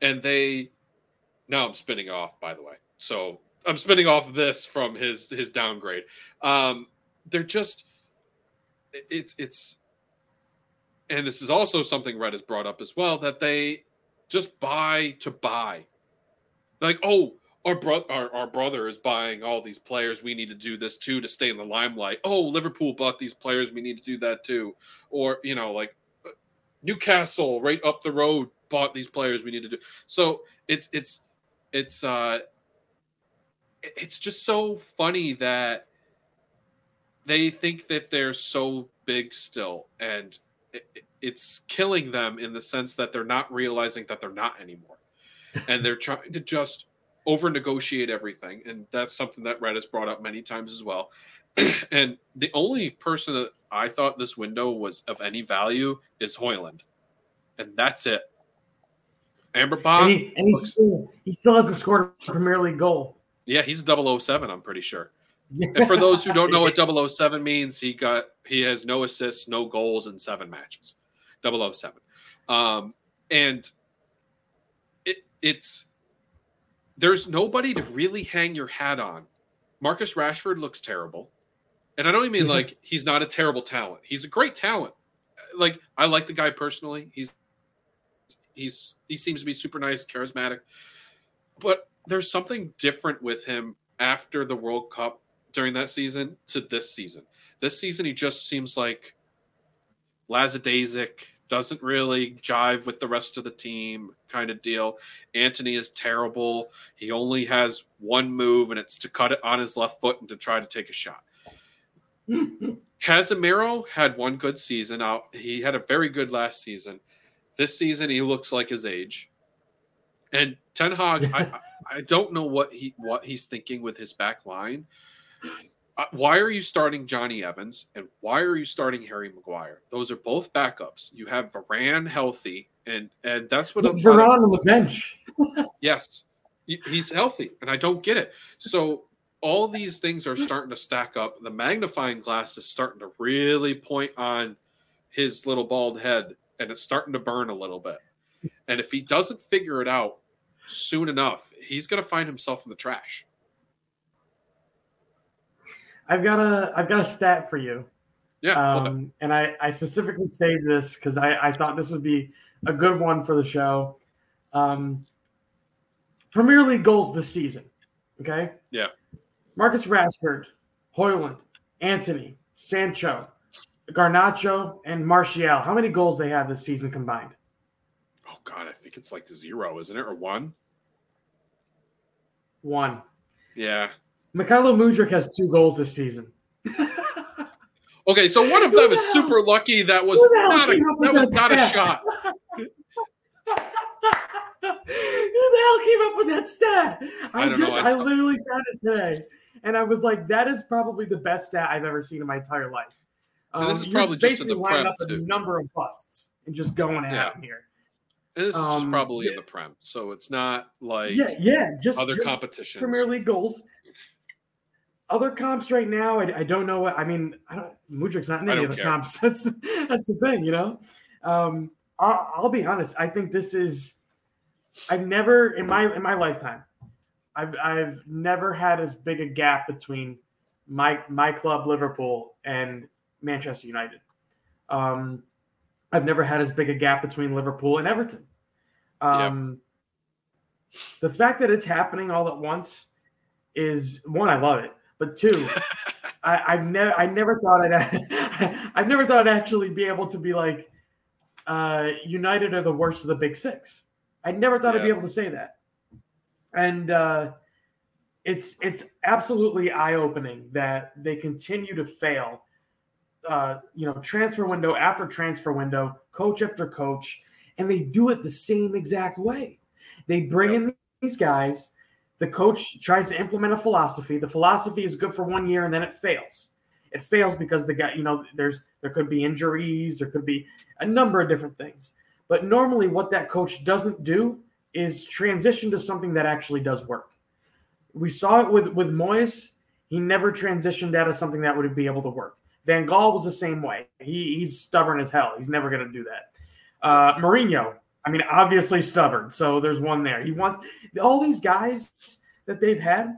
and they. Now I'm spinning off, by the way. So I'm spinning off this from his his downgrade. Um, they're just it's it's and this is also something Red has brought up as well that they just buy to buy. Like, oh, our brother our, our brother is buying all these players. We need to do this too to stay in the limelight. Oh, Liverpool bought these players. We need to do that too. Or, you know, like Newcastle right up the road bought these players we need to do. So it's it's it's uh it's just so funny that they think that they're so big still and it, it's killing them in the sense that they're not realizing that they're not anymore. and they're trying to just over negotiate everything and that's something that Red has brought up many times as well. and the only person that I thought this window was of any value is Højlund, and that's it. Amrabat, and, he, and he, still, he still hasn't scored a Premier League goal. Yeah, he's 007, I'm pretty sure. And for those who don't know what 007 means, he got he has no assists, no goals in seven matches. 007. Um, and it it's there's nobody to really hang your hat on. Marcus Rashford looks terrible. And I don't even mean like he's not a terrible talent. He's a great talent. Like I like the guy personally. He's he's he seems to be super nice, charismatic. But there's something different with him after the World Cup during that season to this season. This season he just seems like Lazadaisic doesn't really jive with the rest of the team kind of deal. Antony is terrible. He only has one move and it's to cut it on his left foot and to try to take a shot. Casemiro had one good season out. He had a very good last season. This season, he looks like his age. And Ten Hag, I, I don't know what he what he's thinking with his back line. Uh, why are you starting Jonny Evans and why are you starting Harry Maguire? Those are both backups. You have Varane healthy, and and that's what With Varane on the bench. yes, he's healthy, and I don't get it. So all these things are starting to stack up. The magnifying glass is starting to really point on his little bald head, and it's starting to burn a little bit. And if he doesn't figure it out soon enough, he's going to find himself in the trash. I've got a I've got a stat for you. Yeah, um, and I I specifically saved this because I I thought this would be a good one for the show. Um, Premier League goals this season. Okay. Yeah. Marcus Rashford, Højlund, Antony, Sancho, Garnacho, and Martial. How many goals they have this season combined? Oh God, I think it's like zero, isn't it, or one? One. Yeah. Mykhailo Mudryk has two goals this season. okay, so one of them is super lucky. That was not a that was not stat? a shot. Who the hell came up with that stat? I, I just I, I literally found it today. And I was like, that is probably the best stat I've ever seen in my entire life. Um, this is probably just in the prem up too. a number of busts and just going at yeah. here. And this is um, just probably yeah. in the prem, so it's not like yeah, yeah, just other just competitions, Premier League goals. Other comps right now, I, I don't know what I mean. I don't. Mudryk's not in any of the care. comps. That's that's the thing, you know. Um, I'll, I'll be honest. I think this is. I've never in my in my lifetime, I've I've never had as big a gap between my my club Liverpool and Manchester United. Um, I've never had as big a gap between Liverpool and Everton. Um, yep. The fact that it's happening all at once is one, I love it, but two, I, I've never, I never thought I'd, I've never thought I'd actually be able to be like, uh, United are the worst of the big six. I never thought yeah. I'd be able to say that, and uh, it's it's absolutely eye opening that they continue to fail uh, you know, transfer window after transfer window, coach after coach, and they do it the same exact way. They bring in these guys. The coach tries to implement a philosophy. The philosophy is good for one year and then it fails. It fails because the guy, you know, there's there could be injuries, there could be a number of different things. But normally, what that coach doesn't do is transition to something that actually does work. We saw it with with Moyes. He never transitioned out of something that would be able to work. Van Gaal was the same way. He, he's stubborn as hell. He's never going to do that. Uh, Mourinho, I mean, obviously stubborn. So there's one there. He wants all these guys that they've had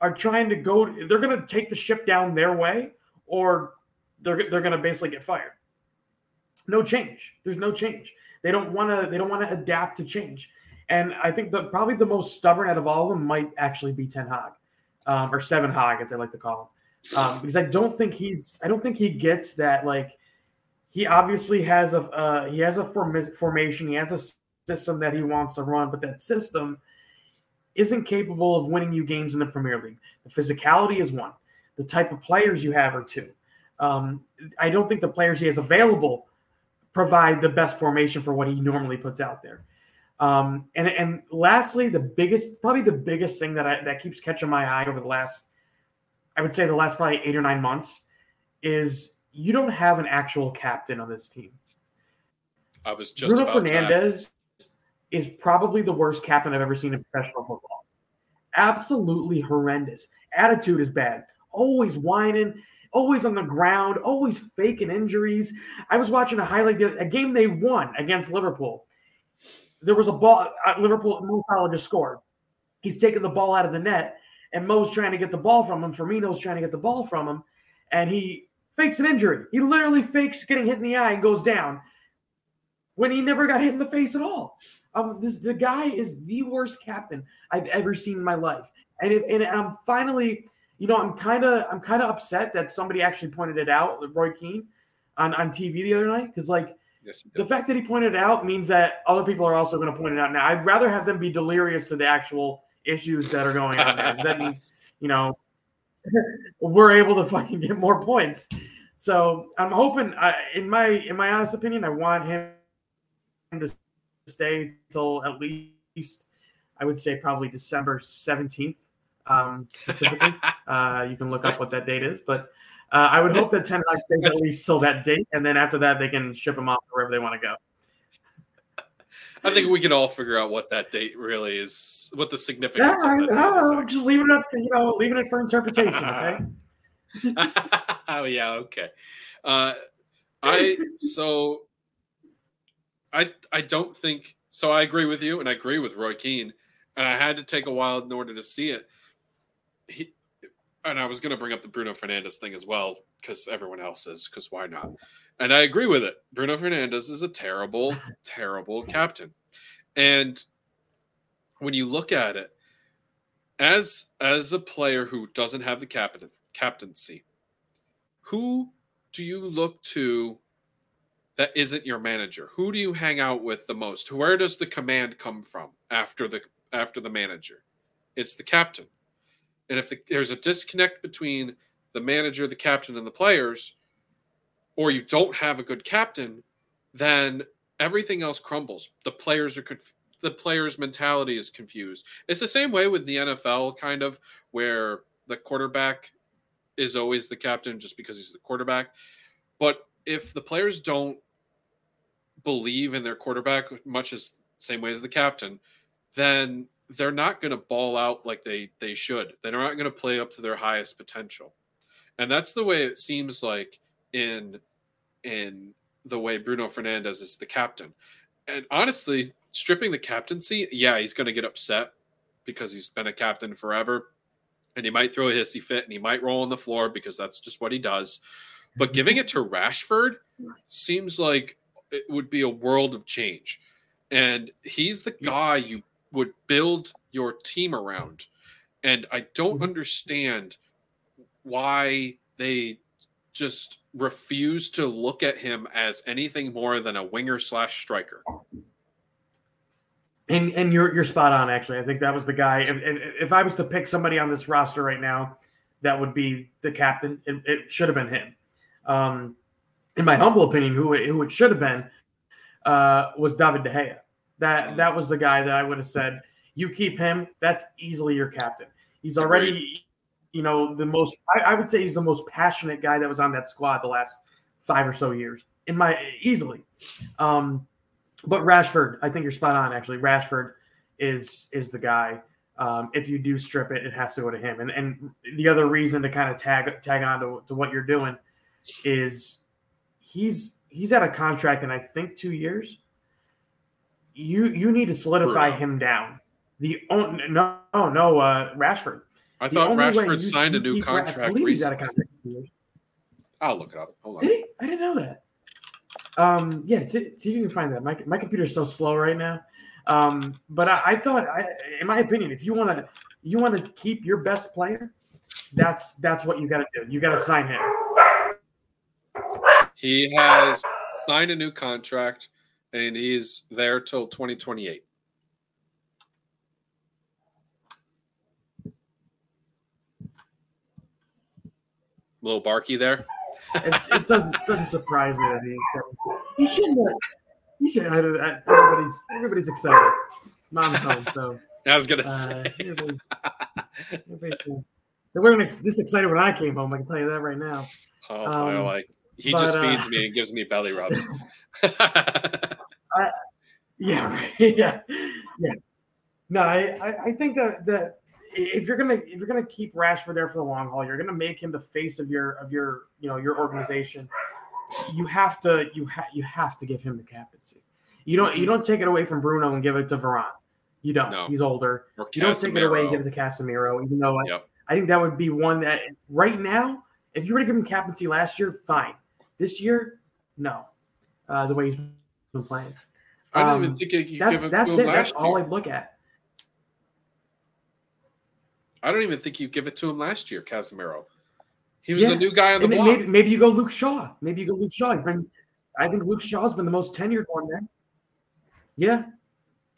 are trying to go. They're going to take the ship down their way, or they're they're going to basically get fired. No change. There's no change. They don't want to. They don't want to adapt to change. And I think the probably the most stubborn out of all of them might actually be Ten Hag, um, or Seven Hag, as I like to call him um, because I don't think he's I don't think he gets that like he obviously has a uh, he has a form- formation he has a system that he wants to run but that system isn't capable of winning you games in the Premier League. The physicality is one. The type of players you have are two. Um, I don't think the players he has available provide the best formation for what he normally puts out there. Um, and and lastly, the biggest, probably the biggest thing that I, that keeps catching my eye over the last I would say the last probably eight or nine months is you don't have an actual captain on this team. I was just Bruno Fernandes is probably the worst captain I've ever seen in professional football. Absolutely horrendous. Attitude is bad. Always whining, always on the ground, always faking injuries. I was watching a highlight a game they won against Liverpool. There was a ball. Uh, Liverpool Mo Salah just scored. He's taking the ball out of the net and Mo's trying to get the ball from him. Firmino's trying to get the ball from him, and he fakes an injury. He literally fakes getting hit in the eye and goes down when he never got hit in the face at all. Um, this the guy is the worst captain I've ever seen in my life, and if, and I'm finally, you know, I'm kind of I'm kind of upset that somebody actually pointed it out, Roy Keane, on on TV the other night, because like. Yes, the fact that he pointed it out means that other people are also going to point it out now. I'd rather have them be delirious to the actual issues that are going on there. that means, you know, we're able to fucking get more points. So I'm hoping, uh, in my in my honest opinion, I want him to stay until at least I would say probably December 17th um, specifically. uh, you can look up what that date is, but uh, I would hope that Ten Hag stays at least till that date, and then after that, they can ship him off wherever they want to go. I think we can all figure out what that date really is, what the significance. Yeah, of that I, just leaving it up, you know, leaving it for interpretation. Okay. oh yeah, okay. Uh, I so I I don't think so. I agree with you, and I agree with Roy Keane, and I had to take a while in order to see it. He and I was going to bring up the Bruno Fernandes thing as well because everyone else is. Because why not? And I agree with it. Bruno Fernandes is a terrible, terrible captain, and when you look at it as as a player who doesn't have the captain captaincy, who do you look to that isn't your manager? Who do you hang out with the most? Where does the command come from after the after the manager? It's the captain. And if the, there's a disconnect between the manager, the captain, and the players, or you don't have a good captain, then everything else crumbles. The players are conf- the players' mentality is confused. It's the same way with the NFL, kind of, where the quarterback is always the captain just because he's the quarterback. But if the players don't believe in their quarterback much as same way as the captain, then they're not going to ball out like they they should. They're not going to play up to their highest potential. And that's the way it seems like in in the way Bruno Fernandes is the captain. And honestly, stripping the captaincy, yeah, he's going to get upset because he's been a captain forever and he might throw a hissy fit and he might roll on the floor because that's just what he does. But giving it to Rashford seems like it would be a world of change. And he's the guy you would build your team around. And I don't mm-hmm. understand why they just refuse to look at him as anything more than a winger slash striker. And and you're you're spot on. Actually, I think that was the guy. If, if, I was to pick somebody on this roster right now, that would be the captain. It, it should have been him. Um, in my humble opinion, who it, who it should have been uh, was David De Gea. That that was the guy that I would have said, you keep him. That's easily your captain. He's already, you know, the most. I, I would say he's the most passionate guy that was on that squad the last five or so years. In my easily. Um, but Rashford, I think you're spot on. Actually, Rashford is is the guy. Um, if you do strip it, it has to go to him. And and the other reason to kind of tag tag on to, to what you're doing is he's he's at a contract in I think two years. You you need to solidify him down. The only no no uh, Rashford. I the thought Rashford signed a new contract. I believe recently. he's out of contract. I'll look it up. Hold on. I didn't know that. Um, yeah, see, see, you can find that. My my computer's so slow right now. Um, but I, I thought, I, in my opinion, if you want to you want to keep your best player, that's that's what you got to do. You got to sign him. He has signed a new contract, and he's there till 2028. Little Barky there it, it, doesn't doesn't surprise me that he he shouldn't. He should. Everybody's everybody's excited. Mom's home, so I was gonna uh, say. They weren't this excited when I came home. I can tell you that right now. Oh, um, I like. He but, just feeds uh, me and gives me belly rubs. I, yeah, right. yeah, yeah. No, I, I think that that if you're gonna if you're gonna keep Rashford there for the long haul, you're gonna make him the face of your of your you know your organization. You have to you have you have to give him the captaincy. You don't you don't take it away from Bruno and give it to Varane. You don't. No. He's older. You don't take it away and give it to Casemiro. Even though yep. I, I think that would be one that right now, if you were to give him captaincy last year, fine. This year, no. Uh, the way he's been playing. I don't um, even think you that's, give that's it. That's all I'd look at. I don't even think you give it to him last year, Casemiro. He was yeah. the new guy on the and block. Maybe, maybe, you go Luke Shaw. Maybe you go Luke Shaw. He's been, I think Luke Shaw's been the most tenured one there. Yeah,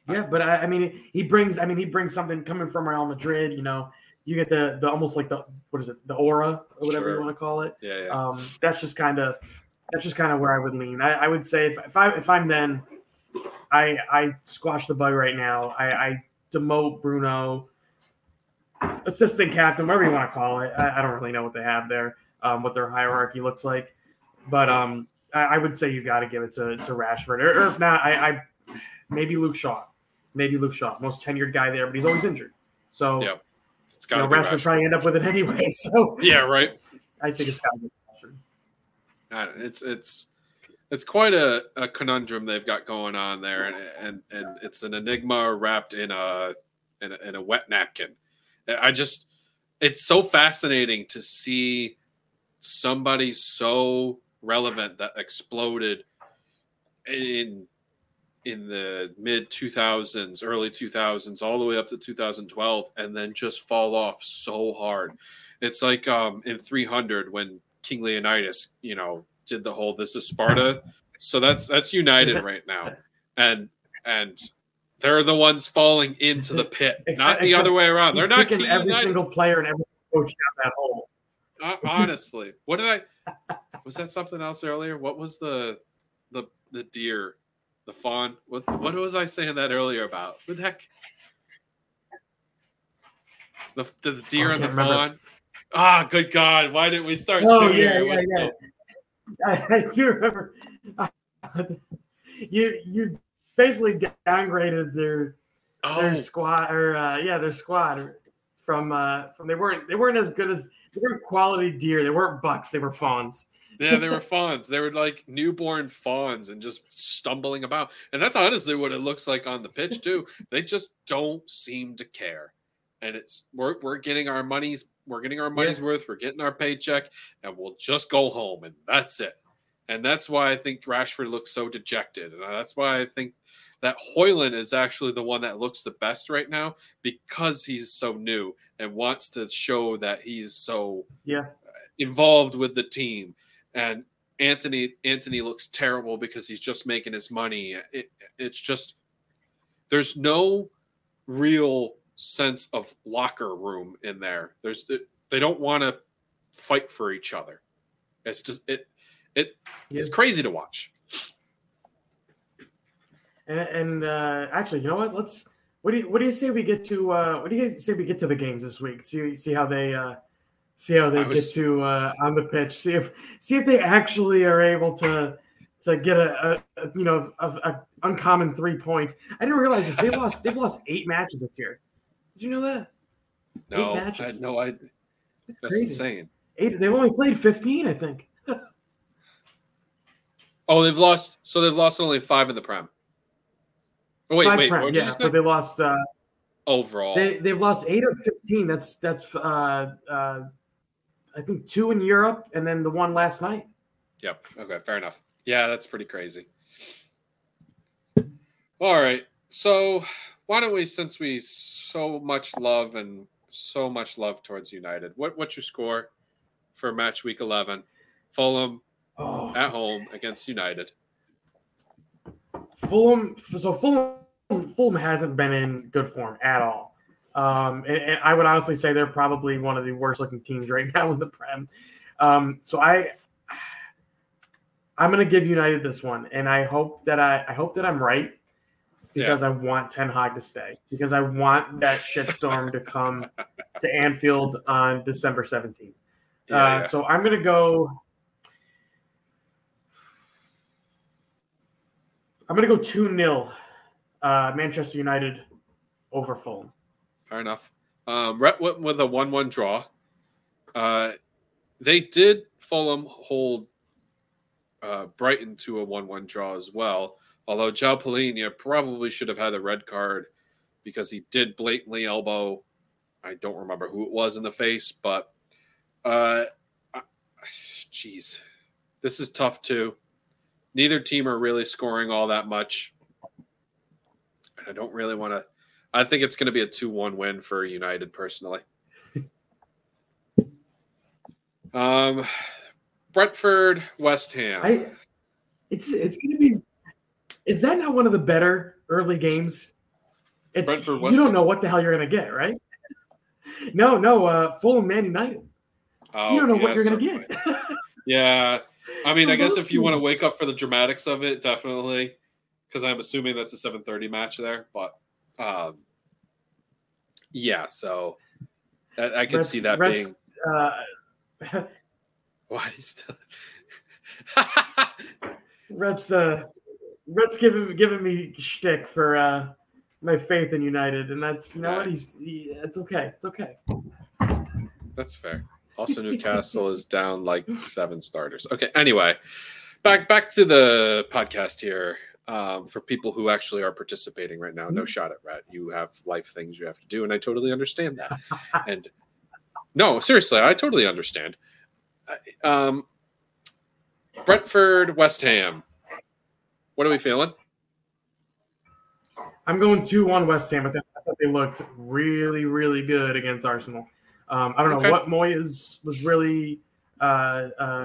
yeah, but I, I, mean, he brings. I mean, he brings something coming from Real Madrid. You know, you get the the almost like the what is it, the aura or whatever sure. you want to call it. Yeah, yeah. Um, that's just kind of that's just kind of where I would lean. I, I, would say if, if I if I'm then, I I squash the bug right now. I, I demote Bruno assistant captain, whatever you want to call it. I, I don't really know what they have there, um, what their hierarchy looks like, but um, I, I would say you got to give it to, to Rashford, or, or if not, I, I maybe Luke Shaw, maybe Luke Shaw, most tenured guy there, but he's always injured, so Yeah. It's you got know, to Rashford Rashford. probably end up with it anyway. So Yeah, right. I think it's got to be Rashford. It's it's it's quite a, a conundrum they've got going on there, and and and it's an enigma wrapped in a in a, in a wet napkin. I just it's so fascinating to see somebody so relevant that exploded in in the mid 2000s early 2000s all the way up to 2012 and then just fall off so hard. It's like um in 300 when king leonidas you know did the whole this is sparta. So that's that's united right now. And and they're the ones falling into the pit Except- not the other way around they're not kicking every United. single player and every coach down that hole. Hon- honestly what did i was that something else earlier what was the the the deer the fawn what what was i saying that earlier about what the heck the, the deer Oh, and the remember. fawn ah good god why didn't we start Oh yeah, yeah, yeah. so- I, I do remember. you you basically downgraded their their oh squad or uh, yeah their squad from uh, from they weren't they weren't as good as they weren't quality deer they weren't bucks they were fawns. Yeah, they were fawns. They were like newborn fawns and just stumbling about. And that's honestly what it looks like on the pitch too. They just don't seem to care. And it's we're we're getting our money's we're getting our money's worth. We're getting our paycheck, and we'll just go home, and that's it. And that's why I think Rashford looks so dejected, and that's why I think that Højlund is actually the one that looks the best right now because he's so new and wants to show that he's so Yeah. involved with the team and Antony Antony looks terrible because he's just making his money. It, it's just there's no real sense of locker room in there. There's they don't want to fight for each other. It's just it it it's crazy to watch. And, and uh, actually, you know what? Let's. What do you What do you say we get to? Uh, what do you guys say we get to the games this week? See see how they uh, see how they I was- get to uh, on the pitch. See if see if they actually are able to to get a, a, you know a, a uncommon three points. I didn't realize this. They lost. They've lost eight matches this year. Did you know that? No, I matches. had no idea. It's That's crazy. insane. Eight. They've only played fifteen, I think. Oh, they've lost. So they've lost only five in the prem. Oh wait, Five wait. prem, yeah, but they lost. Uh, Overall, They they've lost eight of fifteen. That's that's uh, uh, I think two in Europe and then the one last night. Yep. Okay. Fair enough. Yeah, that's pretty crazy. All right. So why don't we, since we so much love and so much love towards United, what what's your score for match week eleven? Fulham Oh, at home against United. Fulham. So Fulham Fulham hasn't been in good form at all. Um, and, and I would honestly say they're probably one of the worst looking teams right now in the Prem. Um, so I I'm gonna give United this one, and I hope that I I hope that I'm right because I want Ten Hag to stay because I want that shitstorm to come to Anfield on December 17th. Yeah, uh, yeah. So I'm gonna go. I'm gonna go two 0 uh, Manchester United over Fulham. Fair enough. Um, Rhett went with a one-one draw. Uh, they did Fulham hold uh, Brighton to a one-one draw as well. Although João Palhinha probably should have had a red card because he did blatantly elbow. I don't remember who it was in the face, but uh, jeez, this is tough too. Neither team are really scoring all that much. And I don't really want to. I think it's going to be a 2 1 win for United personally. um, Brentford, West Ham. I, it's it's gonna be. Is that not one of the better early games? It's, Brentford, you don't know what the hell you're gonna get, right? No, no, uh, Fulham, Man United. Oh, you don't know yeah, what you're gonna get. Yeah. I mean, I guess if you want to wake up for the dramatics of it, definitely, because I'm assuming that's a 7:30 match there. But um, yeah, so I, I could Rhett's- see that being Uh, why he's still. Rhett's uh, Rhett's giving giving me shtick for uh, my faith in United, and that's you know what he's he, it's okay, it's okay. That's fair. Also, Newcastle is down like seven starters. Okay. Anyway, back back to the podcast here. Um, for people who actually are participating right now, no shot at Rat. You have life things you have to do, and I totally understand that. and no, seriously, I totally understand. Um, Brentford, West Ham. What are we feeling? I'm going two one West Ham, but I thought they looked really really good against Arsenal. Um, I don't know what Moyes was really, uh, uh,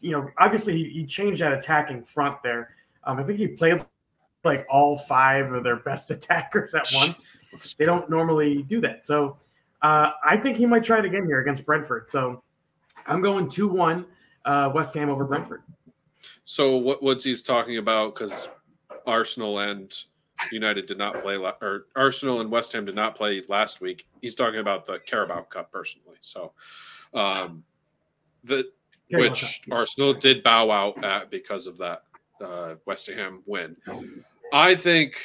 you know, obviously he, he changed that attacking front there. Um, I think he played like all five of their best attackers at once. They don't normally do that. So uh, I think he might try it again here against Brentford. So I'm going 2 1 uh, West Ham over Brentford. So what Woodsy's talking about because Arsenal and United did not play, la- or Arsenal and West Ham did not play last week. He's talking about the Carabao Cup personally. So, um, the Carabao which Cup. Arsenal did bow out at because of that uh, West Ham win. I think,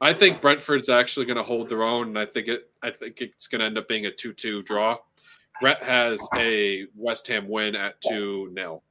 I think Brentford's actually going to hold their own, and I think it, I think it's going to end up being a two-two draw. Brett has a West Ham win at two 0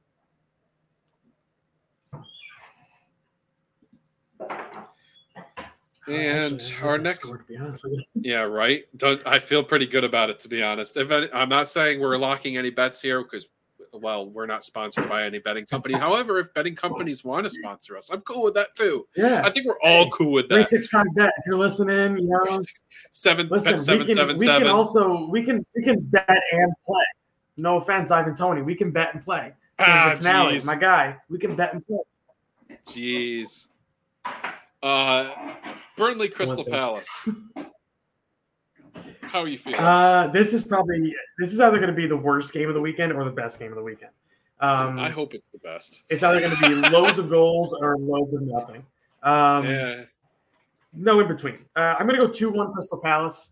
And Actually, our next, to be honest with you. yeah, right. Don't, I feel pretty good about it to be honest. If any, I'm not saying we're locking any bets here because, well, we're not sponsored by any betting company. However, if betting companies want to sponsor us, I'm cool with that too. Yeah. I think we're all cool with that. six five bet. If you're listening, you know, Seven, listen. seven, we can seven, we can also we can we can bet and play. No offense, Ivan Toney. We can bet and play. Ah, James jeez. my guy. We can bet and play. Jeez. Uh, Burnley, Crystal Palace. How are you feeling? Uh, this is probably this is either going to be the worst game of the weekend or the best game of the weekend. Um, I hope it's the best. it's either going to be loads of goals or loads of nothing. Um, yeah. No in between. Uh, I'm going to go two one Crystal Palace.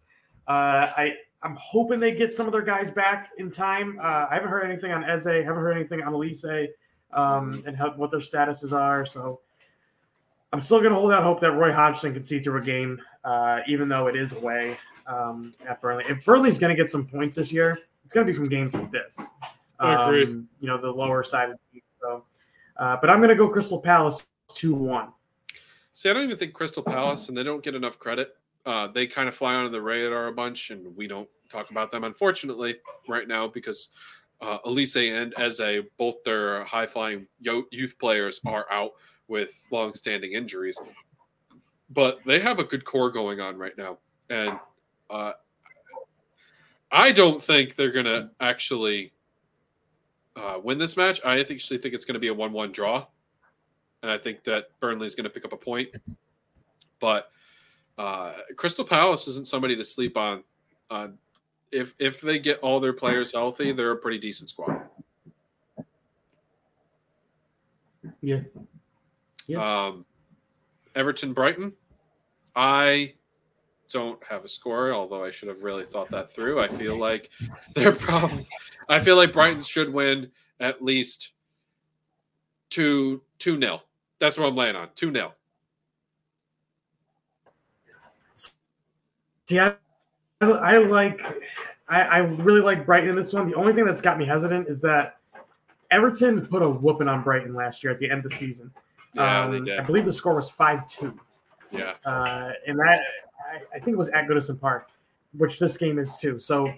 Uh, I I'm hoping they get some of their guys back in time. Uh, I haven't heard anything on Eze. Haven't heard anything on Olise, um, and how, what their statuses are. So I'm still going to hold out hope that Roy Hodgson can see through a game, uh, even though it is away um, at Burnley. If Burnley's going to get some points this year, it's going to be from games like this. I agree. Um, you know, the lower side of the team. So, uh, but I'm going to go Crystal Palace two one. See, I don't even think Crystal Palace, and they don't get enough credit. Uh, they kind of fly under the radar a bunch, and we don't talk about them, unfortunately, right now because uh, Olise and Eze, both their high flying youth players, are out with long standing injuries. But they have a good core going on right now. And uh, I don't think they're to actually uh, win this match. I actually think it's to be a 1 1 draw and I think that Burnley's going to pick up a point. But uh, Crystal Palace isn't somebody to sleep on. Uh, if if they get all their players healthy, they're a pretty decent squad. Yeah. Yeah. Um, Everton Brighton, I don't have a score, although I should have really thought that through. I feel like they're probably. I feel like Brighton should win at least two two nil. That's what I'm laying on two nil. See, I, I like, I, I really like Brighton in this one. The only thing that's got me hesitant is that Everton put a whooping on Brighton last year at the end of the season. Yeah, they Um, did. I believe the score was five two, Yeah. uh, and that I, I think it was at Goodison Park, which this game is too. So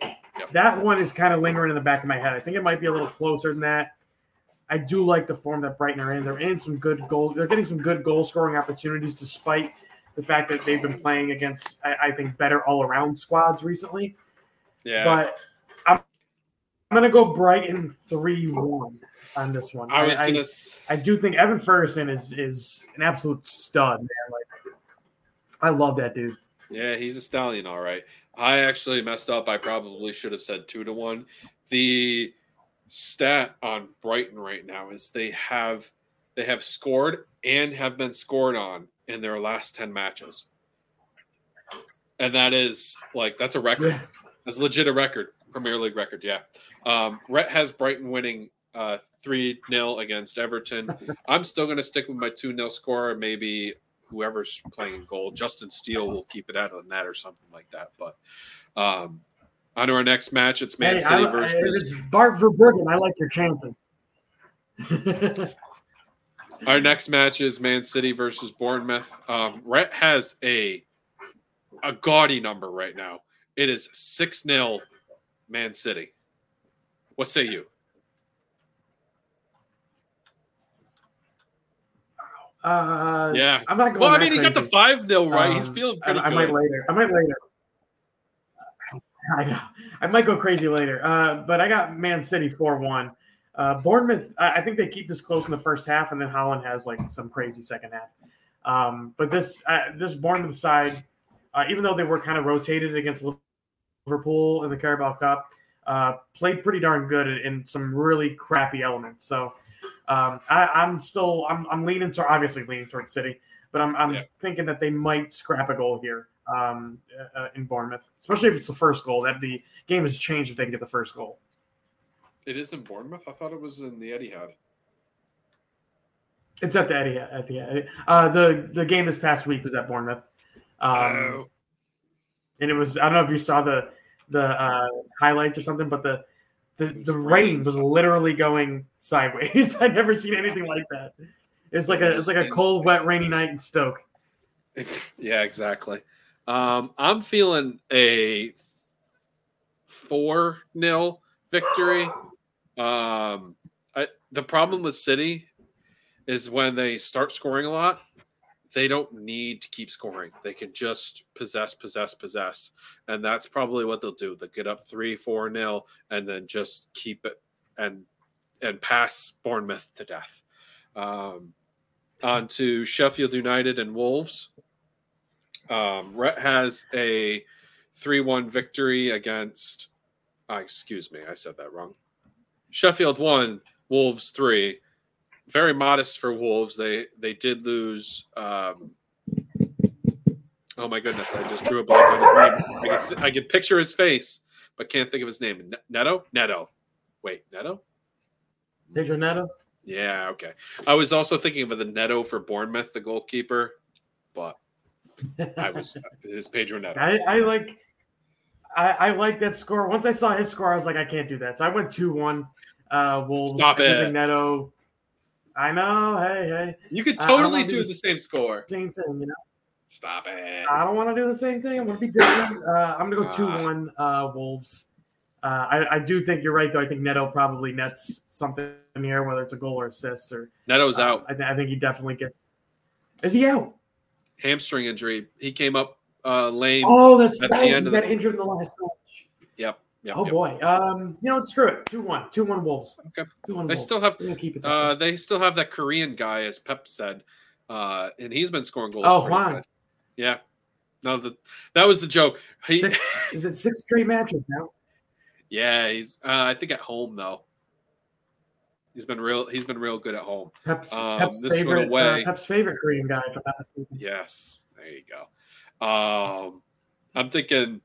that one is kind of lingering in the back of my head. I think it might be a little closer than that. I do like the form that Brighton are in. They're in some good goal. They're getting some good goal scoring opportunities, despite the fact that they've been playing against, I, I think, better all around squads recently. Yeah. But I'm, I'm going to go Brighton three one on this one. I was I, gonna. s I do think Evan Ferguson is is an absolute stud, man. Like, I love that dude. Yeah, he's a stallion, all right. I actually messed up. I probably should have said two to one. The stat on Brighton right now is they have they have scored and have been scored on in their last ten matches, and that is like that's a record. As legit a record, Premier League record, yeah. Um, Rhett has Brighton winning uh, 3 0 against Everton. I'm still going to stick with my 2 0 score. Maybe whoever's playing goal, Justin Steele will keep it out of the net or something like that. But um, on to our next match. It's Man Hey, City I, versus. it's Bart Verbruggen. I like your chances. Our next match is Man City versus Bournemouth. Um, Rhett has a a gaudy number right now. It is 6 0 Man City. What say you? Uh, Yeah. I'm not going. Well, I mean, he got the 5 0 right. He's Um, feeling I, pretty I good. might later. I might later. I know. I might go crazy later. Uh, but I got Man City 4 1. Uh, Bournemouth, I, I think they keep this close in the first half, and then Haaland has like some crazy second half. Um, but this uh, this Bournemouth side, uh, even though they were kind of rotated against Liverpool in the Carabao Cup, uh, played pretty darn good in, in some really crappy elements. So um, I, I'm still I'm, I'm leaning to obviously leaning towards City, but I'm, I'm Yeah. thinking that they might scrap a goal here um, uh, uh, in Bournemouth, especially if it's the first goal. That the game has changed if they can get the first goal. It is in Bournemouth? I thought it was in the Etihad. It's at the Etihad. At the uh, the the game this past week was at Bournemouth, um, Oh, and it was I don't know if you saw the the uh, highlights or something, but the the, the rain was literally going sideways. I'd never seen anything like that. It's like a it's like a cold, wet, rainy night in Stoke. yeah, exactly. Um, I'm feeling a 4 0 victory. Um, I, the problem with City is when they start scoring a lot, they don't need to keep scoring. They can just possess, possess, possess. And that's probably what they'll do. They'll get up 3 4 0 and then just keep it and and pass Bournemouth to death. Um, on to Sheffield United and Wolves. Um, Rhett has a 3 1 victory against, uh, excuse me, I said that wrong. Sheffield 1, Wolves 3. Very modest for Wolves. They they did lose. Um, oh my goodness, I just drew a blank on his name. I can, I can picture his face, but can't think of his name. Neto? Neto. Wait, Neto? Pedro Neto. Yeah, okay. I was also thinking of the Neto for Bournemouth, the goalkeeper, but I was it's Pedro Neto. I, I like I, I like that score. Once I saw his score, I was like, I can't do that. So I went two one. Uh, Wolves. Stop it. Neto. I know. Hey, hey, You could totally do do the same score. same thing. You know, Stop it. I don't want to do the same thing. I'm going to be different. Uh, I'm gonna go two one. Uh, Wolves. Uh, I, I do think you're right, though. I think Neto probably nets something here, whether it's a goal or assist, or Neto's uh, out. I, th- I think he definitely gets. Is he out? Hamstring injury. He came up uh, lame. Oh, that's At the right. end He of got the- injured in the last match. Yep. Yep. Oh yep. boy. Um, you know, screw it. Two one. Two one Wolves. Okay. Two one. They Wolves. still have keep it. uh, they still have that Korean guy, as Pep said, uh, and he's been scoring goals. Oh, Hwang. Yeah. No, the that was the joke. He, Six, is it six straight matches now? yeah, he's. Uh, I think at home though. He's been real. He's been real good at home. Pep's, Um, Pep's favorite. away. Uh, Pep's favorite Korean guy. Yes, there you go. Um, I'm thinking.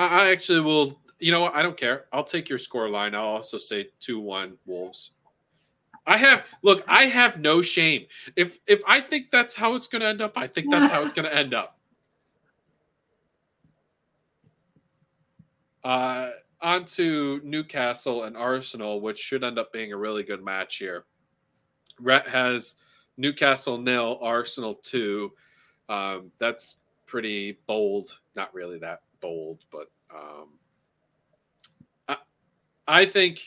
I, I actually will. You know what? I don't care. I'll take your score line. I'll also say two one Wolves. I have look. I have no shame. If if I think that's how it's going to end up, I think that's how it's going to end up. Uh, on to Newcastle and Arsenal, which should end up being a really good match here. Rhett has Newcastle nil, Arsenal two. Um, that's pretty bold. Not really that bold, but um, I, I think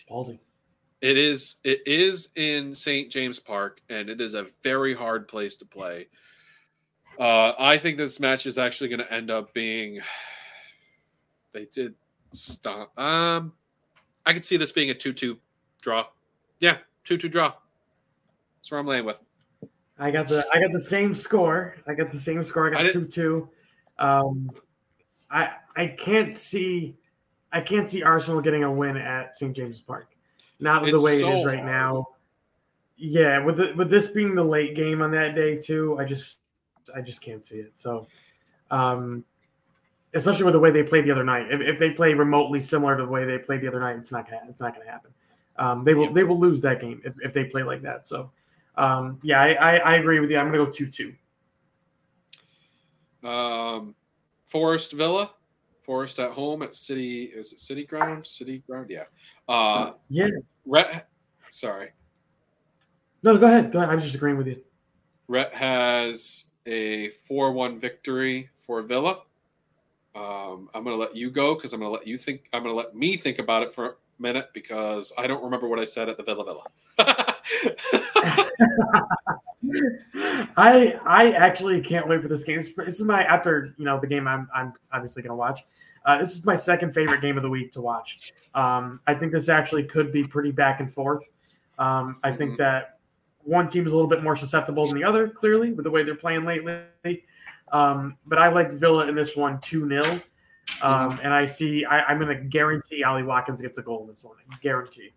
it is. It is in St. James Park, and it is a very hard place to play. Uh, I think this match is actually going to end up being. They did stop. Um, I could see this being a two-two draw. Yeah, two-two draw. That's where I'm laying with. I got the I got the same score. I got the same score. I I got didn't- two two. Um, I I can't see I can't see Arsenal getting a win at St James Park. Not It's the way it so is right hard. now. Yeah, with the, with this being the late game on that day too, I just I just can't see it. So, um, especially with the way they played the other night. If, if they play remotely similar to the way they played the other night, it's not gonna it's not gonna happen. Um, they will they will lose that game if, if they play like that. So um, yeah, I, I, I agree with you. I'm gonna go two two. Um, Forest Villa, Forest at home at City. Is it City Ground? City Ground, yeah. Uh, yeah. Rhett, sorry. No, go ahead. Go ahead. I was just agreeing with you. Rhett has a four-one victory for Villa. Um, I'm going to let you go because I'm going to let you think. I'm going to let me think about it for a minute because I don't remember what I said at the Villa Villa. I I actually can't wait for this game. This, is my after you know the game I'm I'm obviously going to watch. Uh, this is my second favorite game of the week to watch. Um, I think this actually could be pretty back and forth. Um, I think mm-hmm. that one team is a little bit more susceptible than the other, clearly, with the way they're playing lately. Um, but I like Villa in this one 2 0. Um, mm-hmm. And I see, I, am going to guarantee Ollie Watkins gets a goal in this one. Guarantee.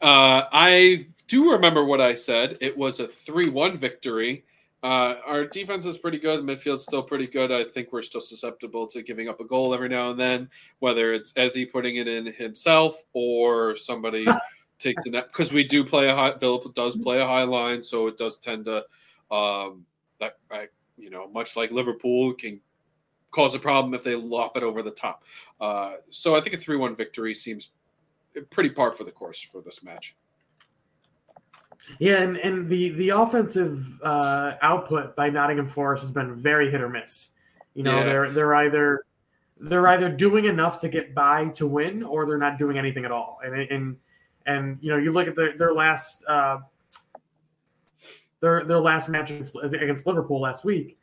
Uh, I do remember what I said. It was a 3 1 victory. Uh, our defense is pretty good. Midfield's still pretty good. I think we're still susceptible to giving up a goal every now and then, whether it's Eze putting it in himself or somebody takes a net because we do play a high. Philip does play a high line, so it does tend to um, that I, you know, much like Liverpool can cause a problem if they lop it over the top. Uh, so I think a three-one victory seems pretty par for the course for this match. Yeah, and, and the the offensive uh, output by Nottingham Forest has been very hit or miss. You know, yeah. they're they're either they're either doing enough to get by to win, or they're not doing anything at all. And and and you know, you look at their their last uh, their their last match against, against Liverpool last week.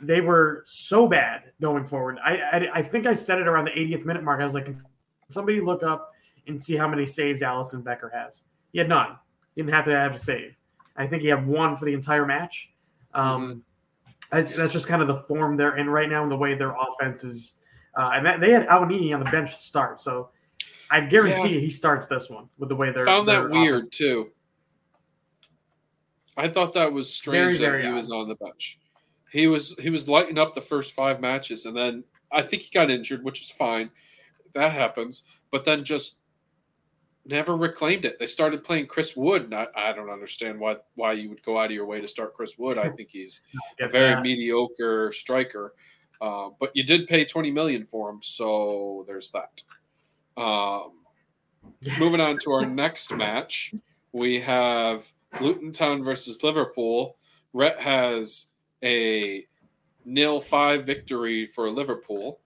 They were so bad going forward. I, I, I think I said it around the 80th minute mark. I was like, somebody look up and see how many saves Alisson Becker has. He had none. Didn't have to have a save. I think he had one for the entire match. Um, mm-hmm. that's, just kind of the form they're in right now and the way their offense is. Uh, and that, they had Awoniyi on the bench to start, so I guarantee yeah. he starts this one with the way they're. Found that weird too. I thought that was strange very, very that he odd. was on the bench. He was he was lighting up the first five matches, and then I think he got injured, which is fine. That happens, but then just never reclaimed it. They started playing Chris Wood, and I, I don't understand why why you would go out of your way to start Chris Wood. I think he's a very that. mediocre striker, uh, but you did pay twenty million for him, so there's that. Um, moving on to our next match, we have Luton Town versus Liverpool. Rhett has a nil five victory for Liverpool.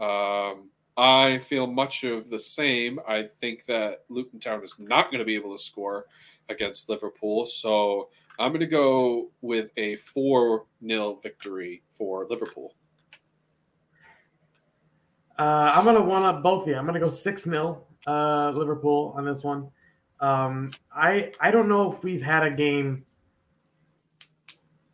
Um, I feel much of the same. I think that Luton Town is not going to be able to score against Liverpool, so I'm going to go with a four 0 victory for Liverpool. Uh, I'm going to one up both of you. I'm going to go six 0 uh, Liverpool on this one. Um, I I don't know if we've had a game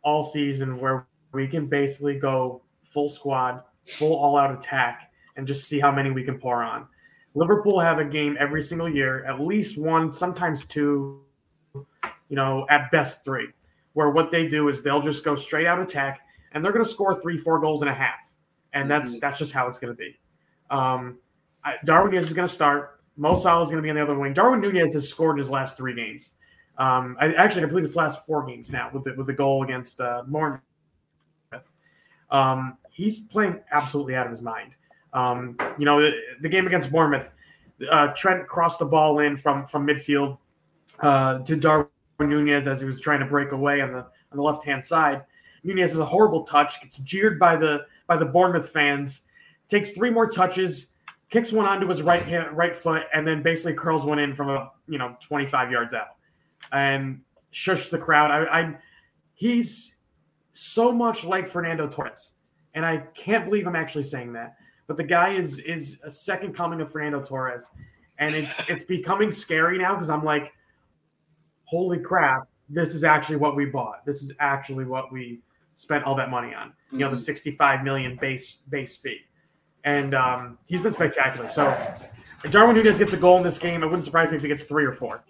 all season where we can basically go full squad, full all out attack, and just see how many we can pour on. Liverpool have a game every single year, at least one, sometimes two, you know, at best three, where what they do is they'll just go straight out attack and they're going to score three, four goals and a half, and that's mm-hmm. that's just how it's going to be. Um, Darwin is going to start. Mo Salah is going to be on the other wing. Darwin Nunez has scored in his last three games. Um, I actually I believe it's last four games now with the, with the goal against uh. Um, he's playing absolutely out of his mind. Um, you know, the, the, game against Bournemouth, uh, Trent crossed the ball in from from midfield uh, to Darwin Nunez as he was trying to break away on the on the left hand side. Nunez has a horrible touch, gets jeered by the by the Bournemouth fans, takes three more touches, kicks one onto his right hand, right foot, and then basically curls one in from a you know 25 yards out, and shush the crowd. I, I he's so much like Fernando Torres, and I can't believe I'm actually saying that. But the guy is is a second coming of Fernando Torres, and it's it's becoming scary now because I'm like, holy crap, this is actually what we bought. This is actually what we spent all that money on. You know, the mm-hmm. 65 million base base fee and um, he's been spectacular. So, if Darwin Nunez gets a goal in this game, it wouldn't surprise me if he gets three or four.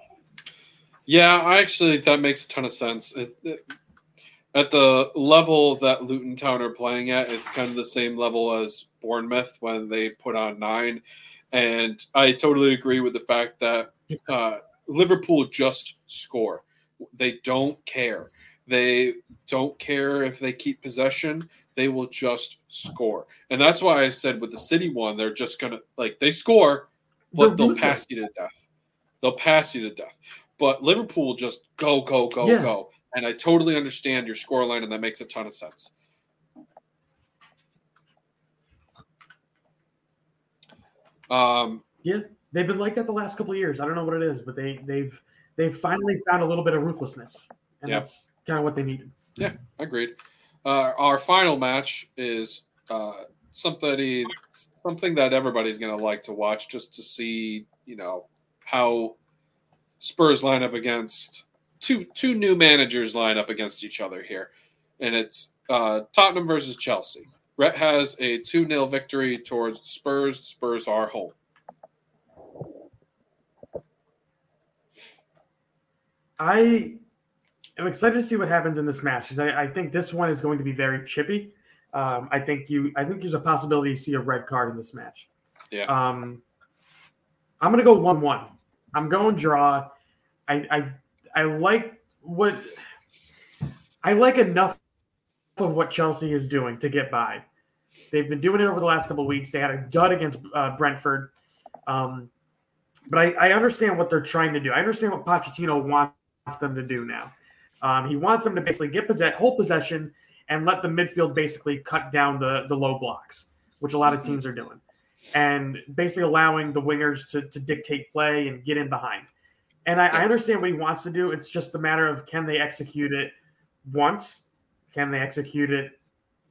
Yeah, I actually that makes a ton of sense. It, it, at the level that Luton Town are playing at, it's kind of the same level as Bournemouth when they put on nine. And I totally agree with the fact that uh, Liverpool just score. They don't care. They don't care if they keep possession. They will just score. And that's why I said with the City one, they're just going to, like, they score, but they'll pass you to death. They'll pass you to death. But Liverpool just go, go, go, yeah. go. And I totally understand your scoreline, and that makes a ton of sense. Um, yeah, they've been like that the last couple of years. I don't know what it is, but they they've they've finally found a little bit of ruthlessness, and yeah. that's kind of what they needed. Yeah, agreed. Uh, our final match is uh, something something that everybody's going to like to watch, just to see you know how Spurs line up against two two new managers line up against each other here, and it's uh, Tottenham versus Chelsea. Rhett has a 2 0 victory towards Spurs. Spurs are home. I am excited to see what happens in this match I, I, think this one is going to be very chippy. Um, I think you. I think there's a possibility you see a red card in this match. Yeah. Um, I'm gonna go one-one. I'm going draw. I I I like what I like enough of what Chelsea is doing to get by. They've been doing it over the last couple weeks. They had a dud against uh, Brentford. Um, but I, I, understand what they're trying to do. I understand what Pochettino wants them to do now. Um, he wants them to basically get possess- hold possession and let the midfield basically cut down the, the low blocks, which a lot of teams are doing, and basically allowing the wingers to, to dictate play and get in behind. And I, I understand what he wants to do. It's just a matter of can they execute it once can they execute it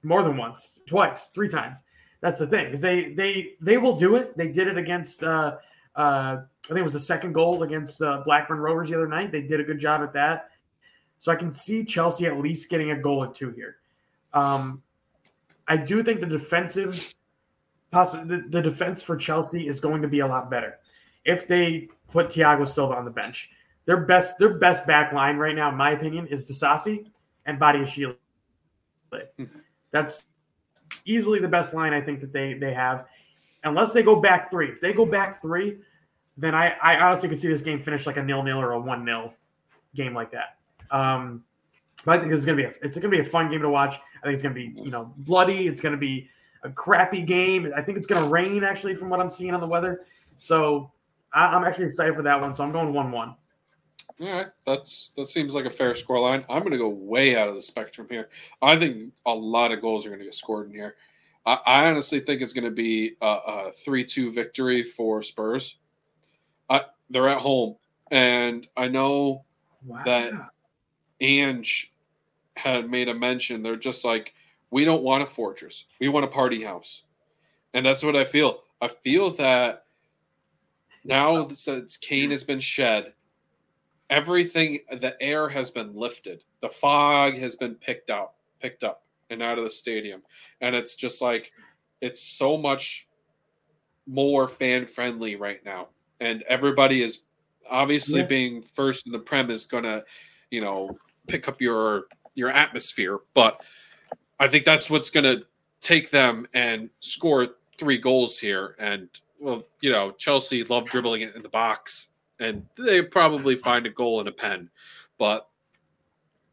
more than once, twice, three times? That's the thing because they they they will do it. They did it against uh, uh, I think it was the second goal against uh, Blackburn Rovers the other night. They did a good job at that. So I can see Chelsea at least getting a goal or two here. Um, I do think the defensive, the, the defense for Chelsea is going to be a lot better if they put Thiago Silva on the bench. Their best, their best back line right now, in my opinion, is Disasi and Badiashile. Mm-hmm. That's easily the best line I think that they they have, unless they go back three. If they go back three, then I, I honestly could see this game finish like a nil nil or a one nil game like that. Um, but I think it's gonna be a, it's gonna be a fun game to watch. I think it's gonna be you know bloody. It's gonna be a crappy game. I think it's gonna rain actually from what I'm seeing on the weather. So I, am actually excited for that one. So I'm going one one. All right, that's that seems like a fair score line. I'm going to go way out of the spectrum here. I think a lot of goals are going to get scored in here. I, I honestly think it's going to be a three-two victory for Spurs. I, they're at home, and I know wow. that Ange had made a mention. They're just like, we don't want a fortress. We want a party house, and that's what I feel. I feel that now since Kane has been shed everything the air has been lifted. The fog has been picked up picked up and out of the stadium. And it's just like it's so much more fan friendly right now. And everybody is obviously yeah. being first in the prem is gonna you know pick up your your atmosphere. But i think that's what's gonna take them and score three goals here. And well you know chelsea love dribbling it in the box and they probably find a goal in a pen. But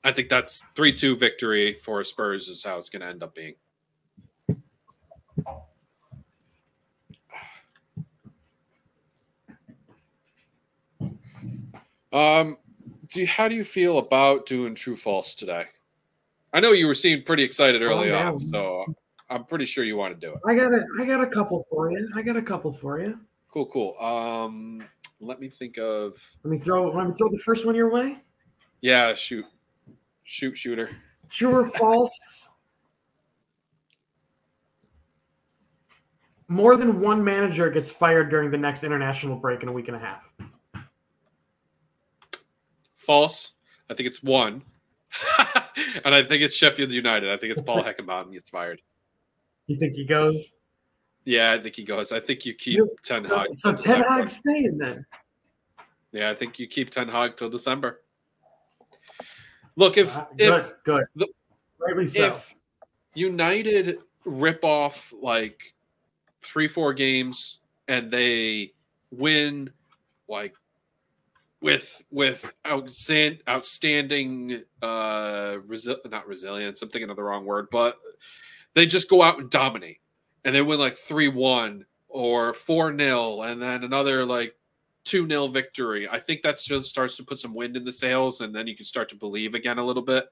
I think that's 3 2 victory for Spurs is how it's going to end up being. Um, do you, how do you feel about doing true false today? I know you were seeing pretty excited early oh, on, so I'm pretty sure you want to do it. I got a, I got a couple for you. I got a couple for you. Cool, cool. Um, let me think of. Let me throw. Let me throw the first one your way. Yeah, shoot, shoot, shooter. True or false? More than one manager gets fired during the next international break in a week and a half. False. I think it's one. and I think it's Sheffield United. I think it's Paul Heckingbottom gets fired. You think he goes? Yeah, I think he goes. I think you keep you, Ten Hag. So, so Ten Hag staying then. Yeah, I think you keep Ten Hag till December. Look, if uh, good, if the so. if United rip off like three, four games and they win like with with outstand, outstanding uh resi- not resilience, I'm thinking of the wrong word, but they just go out and dominate and they win like 3-1 or 4-0 and then another like 2-0 victory. I think that just starts to put some wind in the sails and then you can start to believe again a little bit.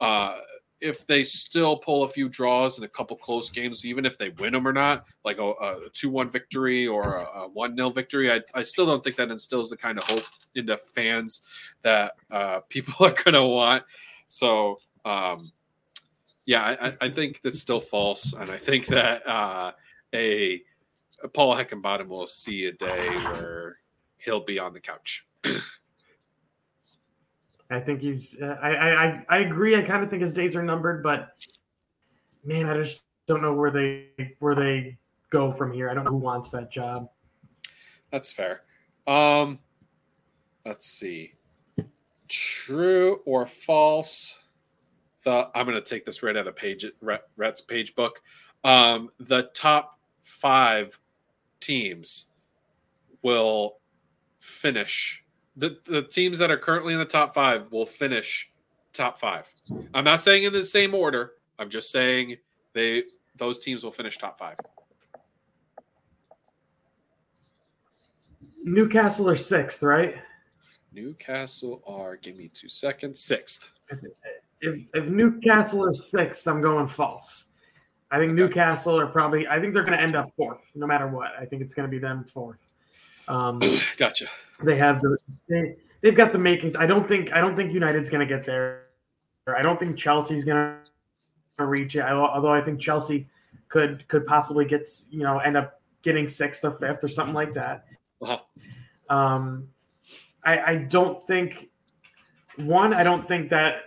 Uh if they still pull a few draws and a couple close games, even if they win them or not, like a, a 2 1 victory or a 1 0 victory, I, I still don't think that instills the kind of hope into fans that uh, people are going to want. So, um, yeah, I, I think that's still false. And I think that uh, a, a Paul Heckingbottom will see a day where he'll be on the couch. I think he's. Uh, I, I I agree. I kind of think his days are numbered, but man, I just don't know where they where they go from here. I don't know who wants that job. That's fair. Um, let's see. True or false? The I'm going to take this right out of page Rhett's page book. Um, the top five teams will finish the the teams that are currently in the top five will finish top five. I'm not saying in the same order. I'm just saying they those teams will finish top five. Newcastle are sixth, right? Newcastle are give me two seconds. Sixth. If, if Newcastle is sixth, I'm going false. I think Newcastle are probably. I think they're going to end up fourth, no matter what. I think it's going to be them fourth. Um, gotcha. They have the they, they've got the makings. I don't think I don't think United's going to get there. I don't think Chelsea's going to reach it. Although I think Chelsea could could possibly get you know end up getting sixth or fifth or something like that. Uh-huh. Um, I, I don't think one. I don't think that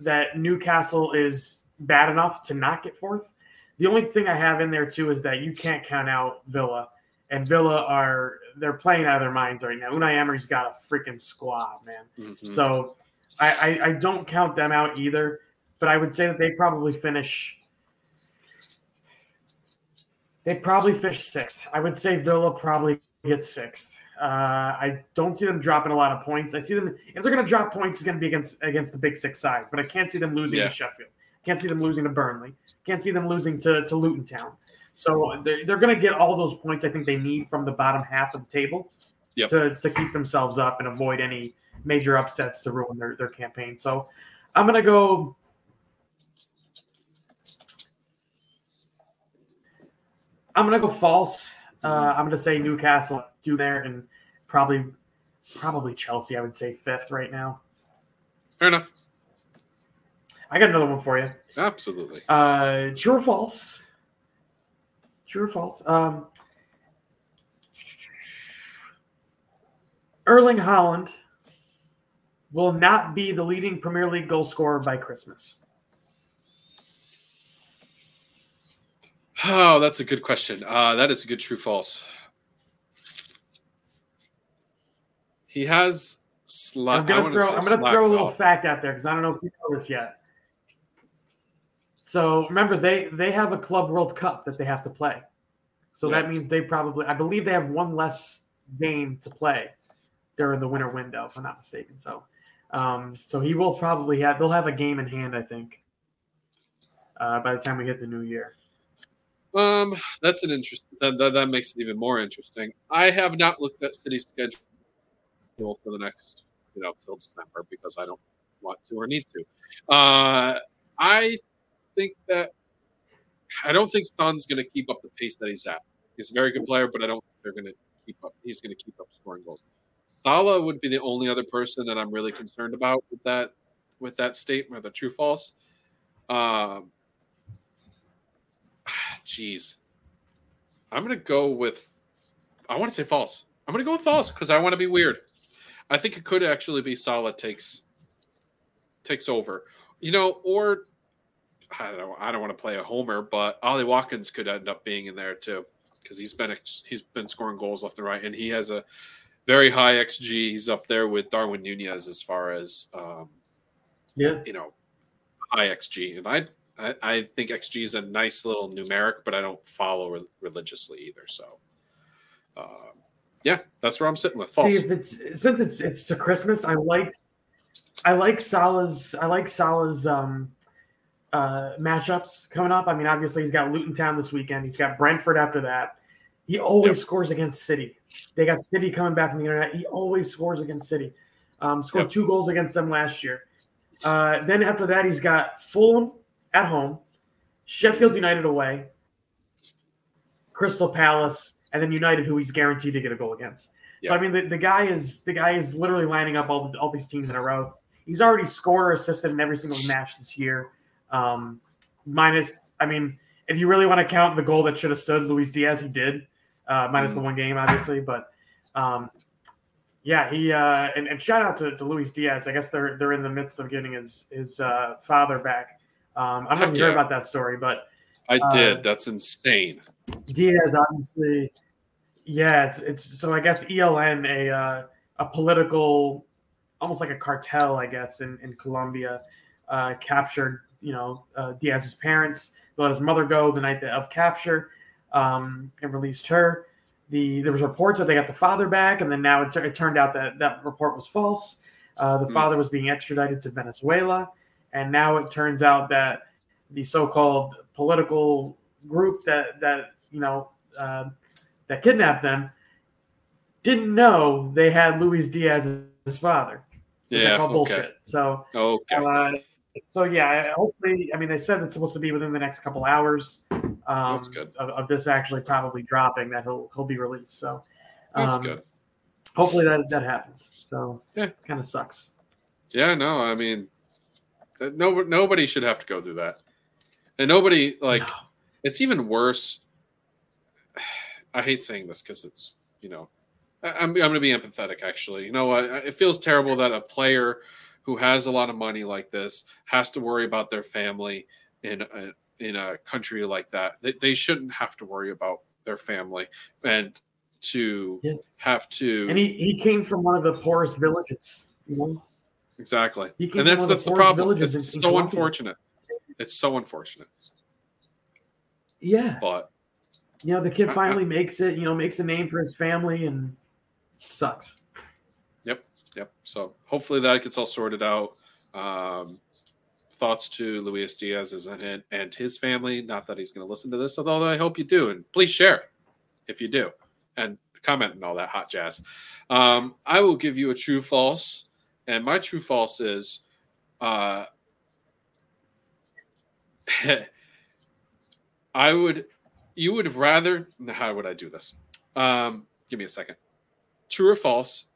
that Newcastle is bad enough to not get fourth. The only thing I have in there too is that you can't count out Villa and Villa are they're playing out of their minds right now. Unai Emery's got a freaking squad, man. Mm-hmm. So I, I, I don't count them out either, but I would say that they probably finish. They probably finish sixth. I would say Villa probably gets sixth. Uh, I don't see them dropping a lot of points. I see them if they're going to drop points, it's going to be against against the big six sides. But I can't see them losing yeah. to Sheffield. I can't see them losing to Burnley. Can't see them losing to to Luton Town. So they're, they're going to get all those points I think they need from the bottom half of the table yep. to, to keep themselves up and avoid any major upsets to ruin their, their campaign. So I'm going to go. I'm going to go false. Uh, I'm going to say Newcastle do there and probably probably Chelsea. I would say fifth right now. Fair enough. I got another one for you. Absolutely. Uh, true or false? True or false? Um, Erling Haaland will not be the leading Premier League goal scorer by Christmas. Oh, that's a good question. Uh, that is a good true false. He has. Sli- I'm gonna throw. I'm gonna throw a little fact out there because I don't know if you know this yet. So remember, they they have a Club World Cup that they have to play. So yeah. that means they probably, I believe, they have one less game to play during the winter window, if I'm not mistaken. So, um, so he will probably have. They'll have a game in hand, I think, uh, by the time we hit the new year. Um, that's an interest. That, that, that makes it even more interesting. I have not looked at City's schedule for the next, you know, till December because I don't want to or need to. Uh, I think that I don't think Son's going to keep up the pace that he's at. He's a very good player, but I don't think they're going to keep up. He's going to keep up scoring goals. Salah would be the only other person that I'm really concerned about with that with that statement, the true false. Um, jeez, I'm going to go with. I want to say false. I'm going to go with false because I want to be weird. I think it could actually be Salah takes takes over. You know, or I don't know, I don't want to play a homer, but Ollie Watkins could end up being in there too because he's been he's been scoring goals left and right, and he has a very high xG. He's up there with Darwin Nunez as far as um, yeah, you know, high XG, and I, I, I think XG is a nice little numeric, but I don't follow re- religiously either. So, um, yeah, that's where I'm sitting with. False. See if it's since it's it's to Christmas. I like I like Salah's I like Salah's um, uh, matchups coming up. I mean, obviously he's got Luton Town this weekend. He's got Brentford after that. He always yep. scores against City. They got City coming back from the internet. He always scores against City. Um, scored yep. two goals against them last year. Uh, then after that, he's got Fulham at home, Sheffield United away, Crystal Palace, and then United, who he's guaranteed to get a goal against. Yep. So I mean, the, the guy is the guy is literally lining up all all these teams in a row. He's already scored or assisted in every single match this year. Um, minus, I mean, if you really want to count the goal that should have stood, Luis Diaz, he did, uh, minus mm. the one game, obviously. But um, yeah, he uh, and, and, shout out to, to Luis Diaz. I guess they're they're in the midst of getting his his uh, father back. Um, I'm not you yeah. about that story, but I did. Uh, That's insane. Diaz, obviously, yeah. It's, it's so I guess ELN, a uh, a political, almost like a cartel, I guess, in in Colombia, uh, captured you know uh, Diaz's parents. let his mother go the night of capture, um, and released her. The there was reports that they got the father back, and then now it, t- it turned out that that report was false. Uh, the mm. father was being extradited to Venezuela, and now it turns out that the so-called political group that that you know uh, that kidnapped them didn't know they had Luis Diaz's father. Yeah, okay. bullshit. So okay. Uh, so yeah, hopefully, I mean, they said it's supposed to be within the next couple hours. Um, That's good. Of, of, this actually probably dropping that he'll he'll be released. So um, That's good. Hopefully that that happens. So yeah, kind of sucks. Yeah, no, I mean, uh, no, nobody should have to go through that, and nobody like. No. It's even worse. I hate saying this because it's you know, I'm I'm going to be empathetic. Actually, you know, it feels terrible that a player who has a lot of money like this has to worry about their family in a, in a country like that. They, they shouldn't have to worry about their family and to yeah. have to. And he, he came from one of the poorest villages, you know? Exactly. And that's, that's the, the problem. It's so unfortunate. It's so unfortunate. Yeah. But, you know, the kid finally makes it, you know, makes a name for his family and sucks. Yep. Yep. So hopefully that gets all sorted out. Um, thoughts to Luis Diaz and, and his family. Not that he's going to listen to this, although I hope you do. And please share if you do and comment and all that hot jazz. Um, I will give you a true false. And my true false is uh, I would, you would rather, how would I do this? Um, give me a second. True or false?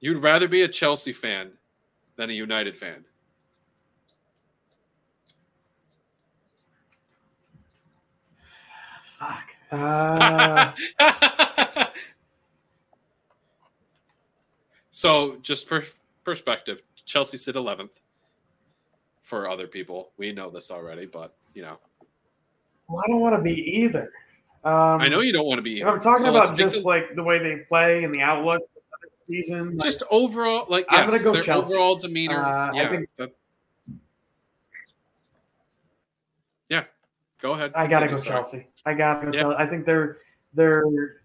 You'd rather be a Chelsea fan than a United fan. Fuck. Uh... so, just per- perspective, Chelsea sit 11th for other people. We know this already, but you know. Well, I don't want to be either. Um, I know you don't want to be. Either. I'm talking so about just like the way they play and the outlook season. Just like, overall, like yes, I'm gonna go their Chelsea. overall demeanor. Uh, yeah, think, that, yeah. Go ahead. I gotta go sorry. Chelsea. I gotta go. Yeah. Chelsea. I think they're they're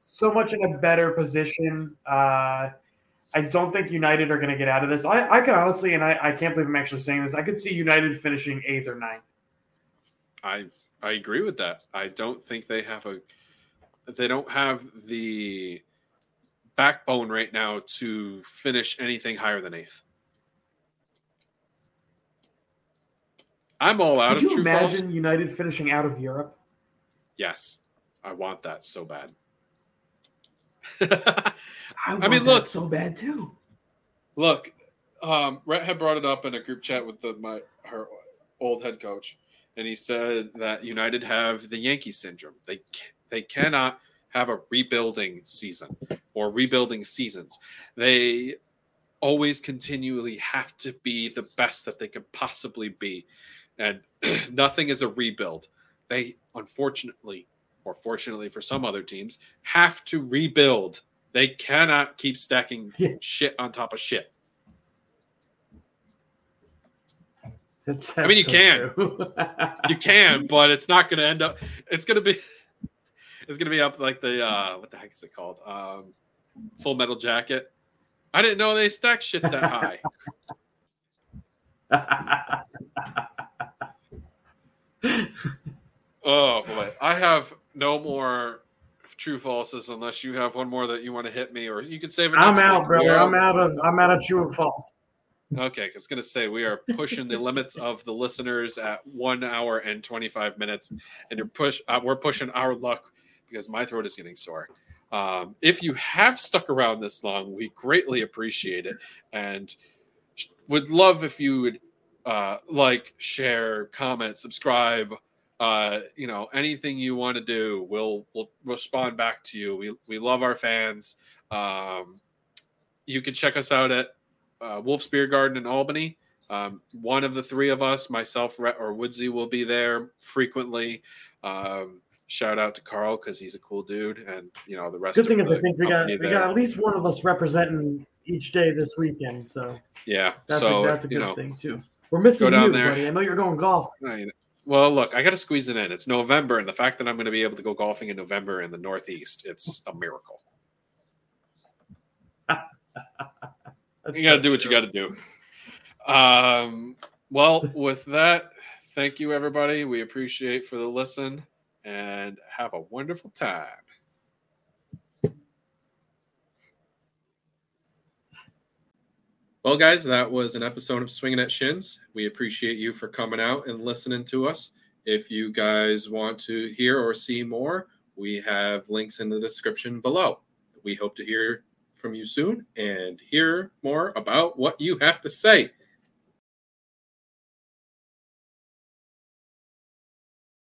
so much in a better position. Uh, I don't think United are going to get out of this. I, I can honestly, and I, I can't believe I'm actually saying this. I could see United finishing eighth or ninth. I I agree with that. I don't think they have a they don't have the backbone right now to finish anything higher than eighth. I'm all out Could of you imagine false. United finishing out of Europe? Yes, I want that so bad. I, I, mean, look, so bad too. Look, um, Rhett had brought it up in a group chat with the my her old head coach, and he said that United have the Yankee syndrome. They they cannot have a rebuilding season or rebuilding seasons. They always continually have to be the best that they could possibly be. And nothing is a rebuild. They, unfortunately, or fortunately for some other teams, have to rebuild. They cannot keep stacking yeah. shit on top of shit. I mean, you so can. true. You can, but it's not going to end up. It's going to be. It's going to be up like the uh what the heck is it called? Um, Full Metal Jacket. I didn't know they stack shit that high. Oh boy, I have no more true falses unless you have one more that you want to hit me, or you can save it. I'm out, week. brother. I'm out of I'm out of true and false. Okay, I was gonna say we are pushing the limits of the listeners at one hour and twenty five minutes, and you're push. Uh, we're pushing our luck because my throat is getting sore. Um, if you have stuck around this long, we greatly appreciate it, and would love if you would uh, like, share, comment, subscribe. Uh, you know, anything you want to do, we'll we'll respond back to you. We we love our fans. Um, you can check us out at uh, Wolff's Biergarten in Albany. Um, one of the three of us, myself or Woodsy, will be there frequently. Um, shout out to Carl because he's a cool dude, and you know the rest. Good thing of is, I think we got company we got at least one of us representing each day this weekend. So yeah. that's so a, that's a you good know, thing too. We're missing you, there. buddy. I know you're going golf. Well, look, I got to squeeze it in. It's November, and the fact that I'm going to be able to go golfing in November in the Northeast, it's a miracle. That's You got to do what you got to do. Um, well, with that, thank you, everybody. We appreciate for the listen, and have a wonderful time. Well, guys, that was an episode of Swingin' at Shins. We appreciate you for coming out and listening to us. If you guys want to hear or see more, we have links in the description below. We hope to hear from you soon and hear more about what you have to say.